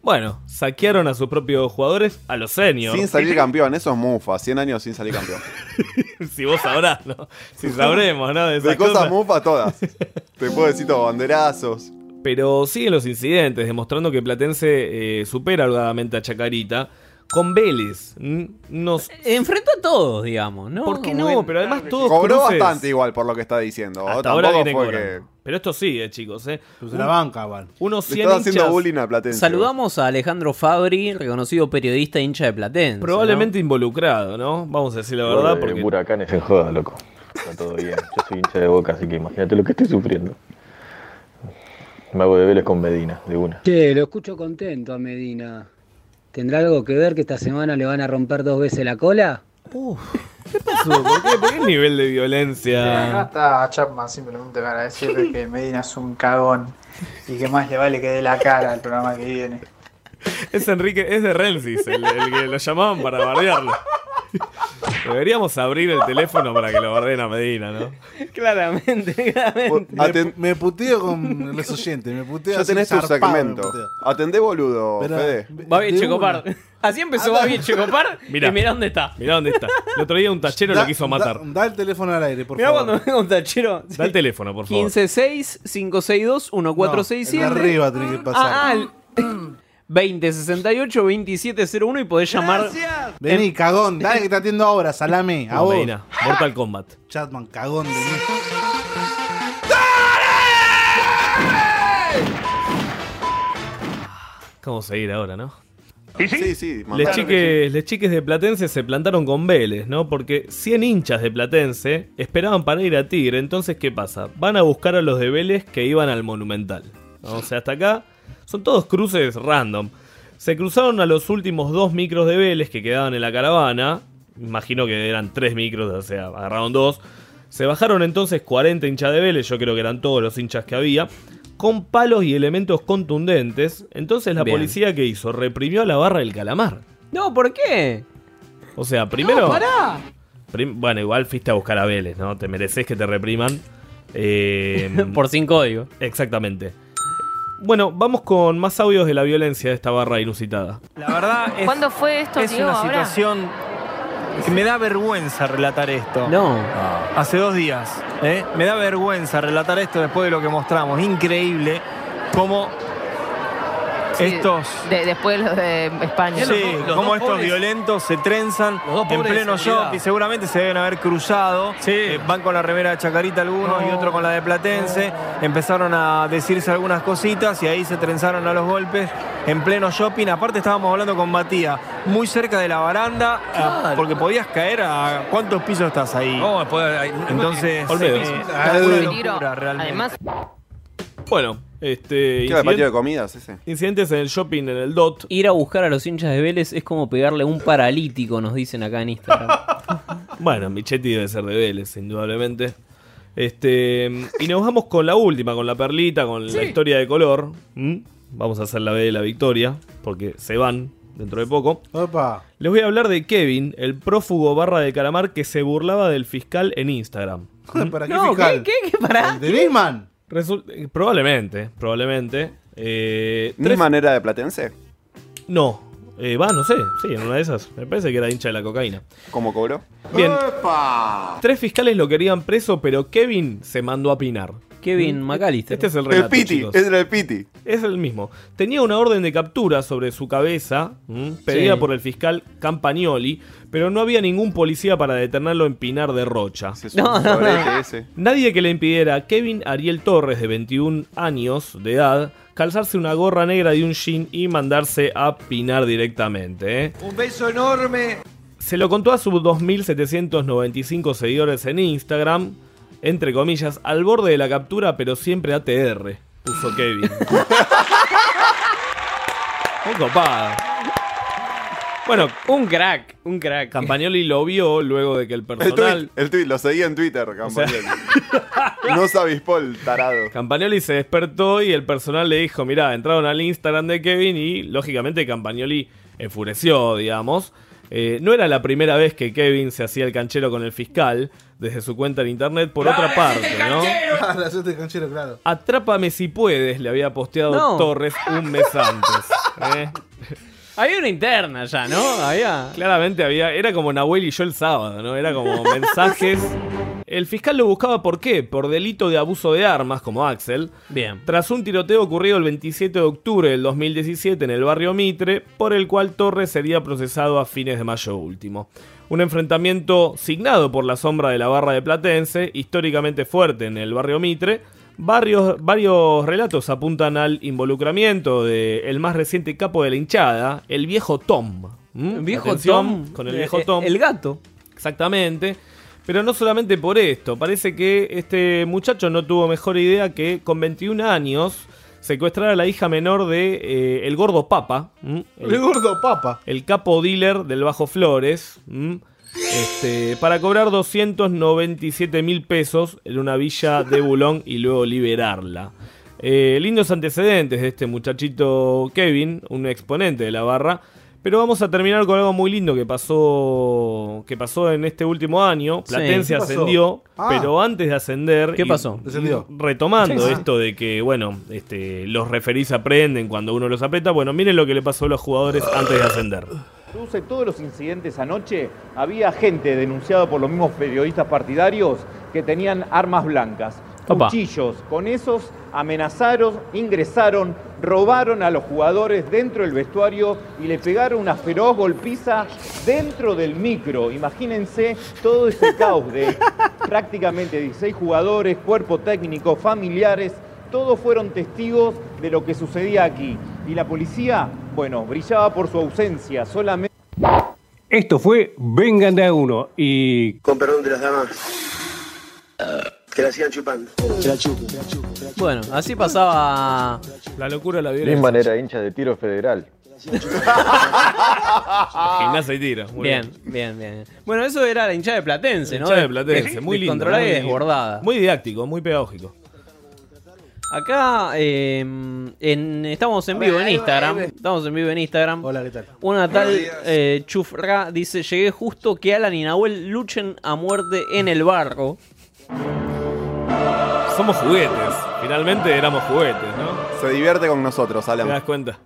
Bueno, saquearon a sus propios jugadores, a los seniors. Sin salir campeón, eso es mufa. 100 años sin salir campeón. *laughs* si vos sabrás, ¿no? Si sabremos, ¿no? De esas cosas mufa todas. *laughs* Te puedo decir todo, banderazos. Pero siguen los incidentes, demostrando que Platense eh, supera holgadamente a Chacarita con Vélez. Nos... Enfrentó a todos, digamos, ¿no? ¿Por qué no? Pero además todos Cobró cruces- bastante igual por lo que está diciendo. Hasta Tampoco ahora viene que... Pero esto sigue, chicos, ¿eh? se la banca, igual. Unos Le 100 estaba haciendo hinchas- bullying a Platense. Saludamos a Alejandro Fabri, reconocido periodista e hincha de Platense. Probablemente involucrado, ¿no? Vamos a decir la verdad, porque... Huracanes en joda, loco. Está todo bien. Yo soy hincha de boca, así que imagínate lo que estoy sufriendo. Me hago de Vélez con Medina, de una. Che, lo escucho contento a Medina. ¿Tendrá algo que ver que esta semana le van a romper dos veces la cola? ¿Qué pasó? ¿Por qué, ¿Por qué el nivel de violencia? está Chapman simplemente para decirle que Medina es un cagón y que más le vale que dé la cara al programa que viene. Es Enrique, es de Rensis, el, el que lo llamaban para bardearlo. *laughs* Deberíamos abrir el teléfono para que lo bardeen a Medina, ¿no? Claramente, claramente. Me, me puteo con los oyentes, me puteo Ya así tenés tu zarpado, me segmento. puteo. Atendé, boludo, Pero- Fede. Babi de Checopar. una. Así empezó Babi Checopar. *laughs* Mirá. Y mirá dónde está. Mirá dónde está. El otro día un tachero Da- lo quiso matar. Da, da el teléfono al aire, por Mirá favor. cuando venga un tachero. Da el teléfono, por favor. 156-562-1467. No, el de arriba tiene que pasar. Ah, ah, el *clears throat* 2068-2701 y podés llamar. Vení, cagón, dale que te atiendo ahora, salame. *laughs* A No, vos. Medina, Mortal Kombat. *laughs* Chatman, cagón de mí. ¿Cómo seguir ahora, no? Sí, sí, Les mandaron. chiques, les chiques de Platense se plantaron con Vélez, ¿no? Porque 100 hinchas de Platense esperaban para ir a Tigre. Entonces, ¿qué pasa? Van a buscar a los de Vélez que iban al Monumental. ¿no? O sea, hasta acá son todos cruces random. Se cruzaron a los últimos dos micros de Vélez que quedaban en la caravana. Imagino que eran tres micros, o sea, agarraron dos. Se bajaron entonces 40 hinchas de Vélez, yo creo que eran todos los hinchas que había, con palos y elementos contundentes. Entonces la Bien. policía que hizo reprimió a la barra del calamar. No, ¿por qué? O sea, primero. No, pará. prim- bueno, igual fuiste a buscar a Vélez, ¿no? Te mereces que te repriman. *laughs* Eh, Por sin código. Exactamente. Bueno, vamos con más audios de la violencia de esta barra inusitada. La verdad es, ¿Cuándo fue esto, es tío? una Ahora. situación que me da vergüenza relatar esto. No. Hace dos días. ¿eh? Me da vergüenza relatar esto después de lo que mostramos. Increíble cómo Sí, estos... de- después los de España. Sí, cómo estos violentos se trenzan en pleno seguridad. shopping. Seguramente se deben haber cruzado. Eh, van con la remera de Chacarita algunos y otro con la de Platense. Empezaron a decirse algunas cositas y ahí se trenzaron a los golpes en pleno shopping. Aparte estábamos hablando con Matías, muy cerca de la baranda, ah, porque podías caer a... ¿Cuántos pisos estás ahí? Entonces, Olmedo. eh, Ah, una peligro. locura realmente. Además, Bueno, este. ¿Qué era el patio de comidas ese? Incidentes en el shopping, en el DOT. Ir a buscar a los hinchas de Vélez es como pegarle a un paralítico, nos dicen acá en Instagram. *laughs* Bueno, Michetti debe ser de Vélez, indudablemente. Este, y nos vamos con la última, con la perlita, con la historia de color. ¿Mm? Vamos a hacer la B de la victoria, porque se van dentro de poco. Opa. Les voy a hablar de Kevin, el prófugo barra de calamar que se burlaba del fiscal en Instagram. *laughs* ¿Para qué No, fiscal? ¿qué, qué, qué, pará? ¿El de Nisman? Resul- eh, probablemente, probablemente. Eh, ¿Ni tres- manera de platense? No. Eh, va, no sé, sí, en una de esas. Me parece que era hincha de la cocaína. ¿Cómo cobró? Bien. Tres fiscales lo querían preso, pero Kevin se mandó a pinar. Kevin ¿Mm? McAllister. Este es el El relato, Piti, chicos. es el Piti. Es el mismo. Tenía una orden de captura sobre su cabeza, ¿m? pedida Sí. por el fiscal Campagnoli, pero no había ningún policía para detenerlo en Pinar de Rocha. No, no, no. ese. Nadie que le impidiera a Kevin Ariel Torres, de 21 años de edad, calzarse una gorra negra y un jean y mandarse a Pinar directamente. ¿eh? Un beso enorme. Se lo contó a sus 2.795 seguidores en Instagram, entre comillas, al borde de la captura, pero siempre ATR, puso Kevin. *laughs* Muy copada. Bueno, un crack, un crack. Campagnoli lo vio luego de que el El personal... tweet, el tweet, lo seguía en Twitter, Campagnoli. *laughs* no se avispó el tarado. Campagnoli se despertó y el personal le dijo, mirá, entraron al Instagram de Kevin y lógicamente Campagnoli enfureció, digamos. Eh, no era la primera vez que Kevin se hacía el canchero con el fiscal desde su cuenta en internet, por otra parte, ¿no? Ah, la suerte de canchero, claro. Atrápame si puedes, le había posteado No. Torres un mes antes. ¿eh? Había una interna ya, ¿no? Había. Claramente había. Era como Nahuel y yo el sábado, ¿no? Era como *laughs* mensajes. El fiscal lo buscaba por qué? Por delito de abuso de armas, como Axel. Bien. Tras un tiroteo ocurrido el 27 de octubre del 2017 en el barrio Mitre, por el cual Torres sería procesado a fines de mayo último. Un enfrentamiento signado por la sombra de la barra de Platense, históricamente fuerte en el barrio Mitre. Varios, varios relatos apuntan al involucramiento del más reciente capo de la hinchada, el viejo Tom. ¿Mm? El viejo Atención, Tom. Con el Eh, viejo eh, Tom. el gato. Exactamente. Pero no solamente por esto. Parece que este muchacho no tuvo mejor idea que con 21 años secuestrar a la hija menor de eh, el gordo Papa. ¿m? El gordo papa. El capo dealer del Bajo Flores. ¿m? Este, para cobrar 297 mil pesos en una villa de *laughs* Bulón y luego liberarla. Eh, lindos antecedentes de este muchachito Kevin, un exponente de la barra. Pero vamos a terminar con algo muy lindo que pasó que pasó en este último año. Platense ascendió, Ah. pero antes de ascender... ¿Qué pasó? Descendió. Retomando Sí. esto de que, bueno, este, los referís aprenden cuando uno los aprieta. Bueno, miren lo que le pasó a los jugadores antes de ascender. Produce todos los incidentes anoche, había gente denunciada por los mismos periodistas partidarios que tenían armas blancas, Opa. cuchillos. Con esos amenazaron, ingresaron, robaron a los jugadores dentro del vestuario y le pegaron una feroz golpiza dentro del micro. Imagínense todo ese *laughs* caos de prácticamente 16 jugadores, cuerpo técnico, familiares. Todos fueron testigos de lo que sucedía aquí. Y la policía, bueno, brillaba por su ausencia, solamente... Esto fue Vengan de a uno y. Con perdón de las damas. Que la sigan chupando. Que la chupen. Bueno, así pasaba. La locura de la Nisman era hincha de tiro federal. *laughs* Gimnasia y tiro. muy Bien, bien, bien. Bueno, eso era la hinchada de Platense, ¿no? Hinchada de Platense, muy lindo. Controlada y muy- desbordada. Muy didáctico, muy pedagógico. Acá eh, en, estamos en vivo en Instagram. Estamos en vivo en Instagram. Hola, ¿qué tal? Una tal eh, Chufra dice: Llegué justo que Alan y Nahuel luchen a muerte en el barro. Somos juguetes. Finalmente éramos juguetes, ¿no? Se divierte con nosotros, Alan. ¿Te das cuenta?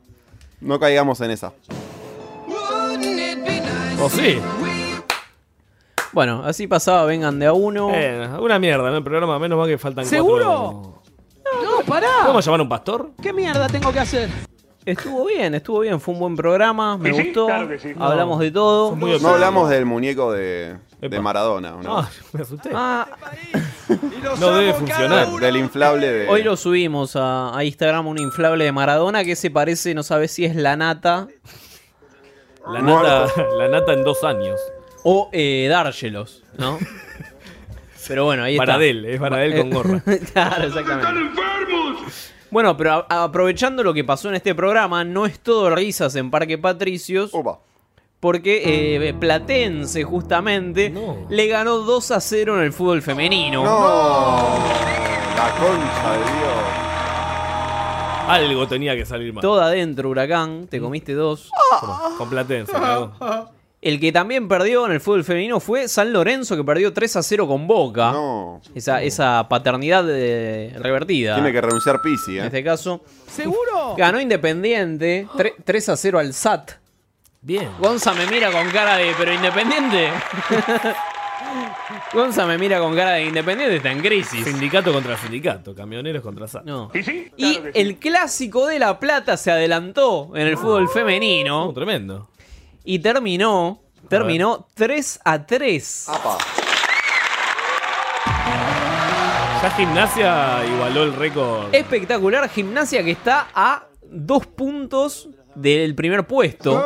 No caigamos en esa. ¿O sí? Bueno, así pasaba, vengan de a uno. Eh, una mierda, ¿no? El programa, menos mal que faltan ¿Seguro? cuatro- No, pará. ¿Podemos llamar a un pastor? ¿Qué mierda tengo que hacer? Estuvo bien, estuvo bien, fue un buen programa, me Sí, sí, gustó. claro que sí. Hablamos de todo. No hablamos del muñeco de, de Maradona, ¿no? Ah, me asusté. Ah, *laughs* No debe funcionar. Del inflable de. Hoy lo subimos a, a Instagram un inflable de Maradona que se parece, no sabes si es la nata La nata, *laughs* la nata en dos años. o eh, Dárgelos, ¿no? *laughs* Pero bueno, ahí está. Baradel, es Baradel con *laughs* gorra. claro, exactamente. Bueno, pero aprovechando lo que pasó en este programa, no es todo risas en Parque Patricios. Porque eh, Platense, justamente, le ganó 2 a 0 en el fútbol femenino. La concha de Dios. Algo tenía que salir mal. Todo adentro, Huracán. Te comiste dos. Con Platense, cagó. El que también perdió en el fútbol femenino fue San Lorenzo, que perdió 3 a 0 con Boca. Esa, esa paternidad eh, revertida. Tiene que renunciar Pisi, En ¿eh? este caso. ¿Seguro? Ganó Independiente. tre- 3 a 0 al SAT. Bien. Gonza me mira con cara de, pero independiente. *laughs* Gonza me mira con cara de independiente, está en crisis. Sindicato contra sindicato, camioneros contra SAT. No. Y el clásico de La Plata se adelantó en el fútbol femenino. Tremendo. Y terminó, terminó 3 a 3. Ya Gimnasia igualó el récord. Espectacular gimnasia que está a dos puntos del primer puesto.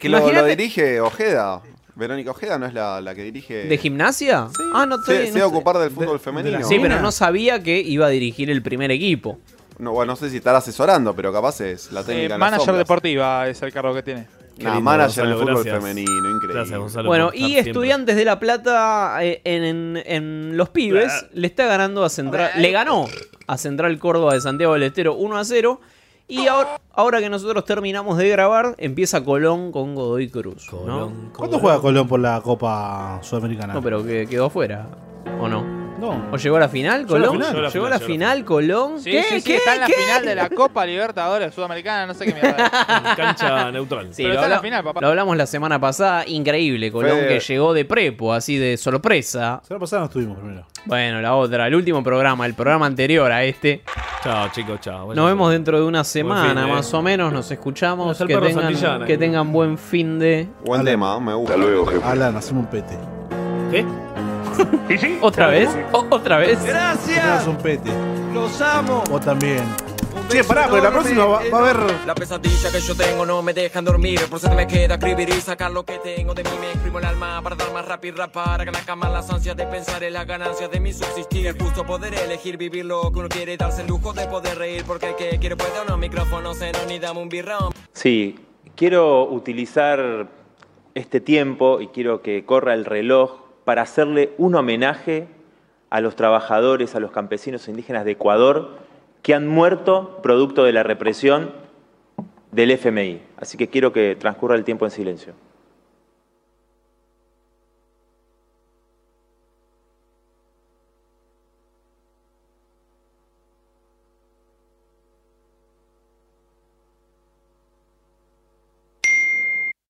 Que lo, dirige Ojeda. Verónica Ojeda no es la, la que dirige. ¿De gimnasia? Ah, no Se, te- se no ocupar del fútbol femenino. Sí, pero no sabía que iba a dirigir el primer equipo. No, bueno, no sé si estará asesorando, pero capaz es la Eh, técnica. en las manager sombras. deportiva es el cargo que tiene. Nah, manager en el fútbol femenino, increíble. Bueno, y Estudiantes de La Plata eh, en, en- en Los Pibes le está ganando a Central. Le ganó a Central Córdoba de Santiago del Estero 1 a 0. Y ahora, ahora que nosotros terminamos de grabar, empieza Colón con Godoy Cruz. ¿no? ¿Cuándo juega Colón por la Copa Sudamericana? No, pero que quedó afuera. ¿O no? No. ¿O llegó a la final, Llegó a la Colón? final. Llegó a la final, Colón. Sí, ¿Qué? sí, sí, ¿Qué? está en la ¿Qué? final de la Copa Libertadores Sudamericana, no sé qué mierda. Cancha neutral. Sí, Pero lo, está en la final, papá. lo hablamos la semana pasada. Increíble, Colón Fue- que llegó de prepo, así de sorpresa. La semana pasada no estuvimos primero. Bueno, la otra, el último programa, el programa anterior a este. Chao, chicos, chao. Nos vemos dentro de una fin semana, de- más o menos. Nos escuchamos. Hasta Que tengan, Santillana. que tengan buen fin de. Buen tema, me gusta. Alan, hacemos un pete. ¿Qué? ¿Otra vez? O- ¿Otra vez? Hacemos un pete. Los amo. Vos también. Che, pará, porque la próxima va, va a haber. La pesadilla que yo tengo no me dejan dormir Por eso me queda escribir y sacar lo que tengo de mí Me exprimo el alma para dar más rápido Para que la cama las ansias de pensar en las ganancias de mi subsistir Es justo poder elegir vivir lo que uno quiere y Darse el lujo de poder reír Porque el que quiere puede unos micrófonos cero ni dame un birrón Sí, quiero utilizar este tiempo y quiero que corra el reloj para hacerle un homenaje a los trabajadores, a los campesinos indígenas de Ecuador que han muerto producto de la represión del FMI. Así que quiero que transcurra el tiempo en silencio.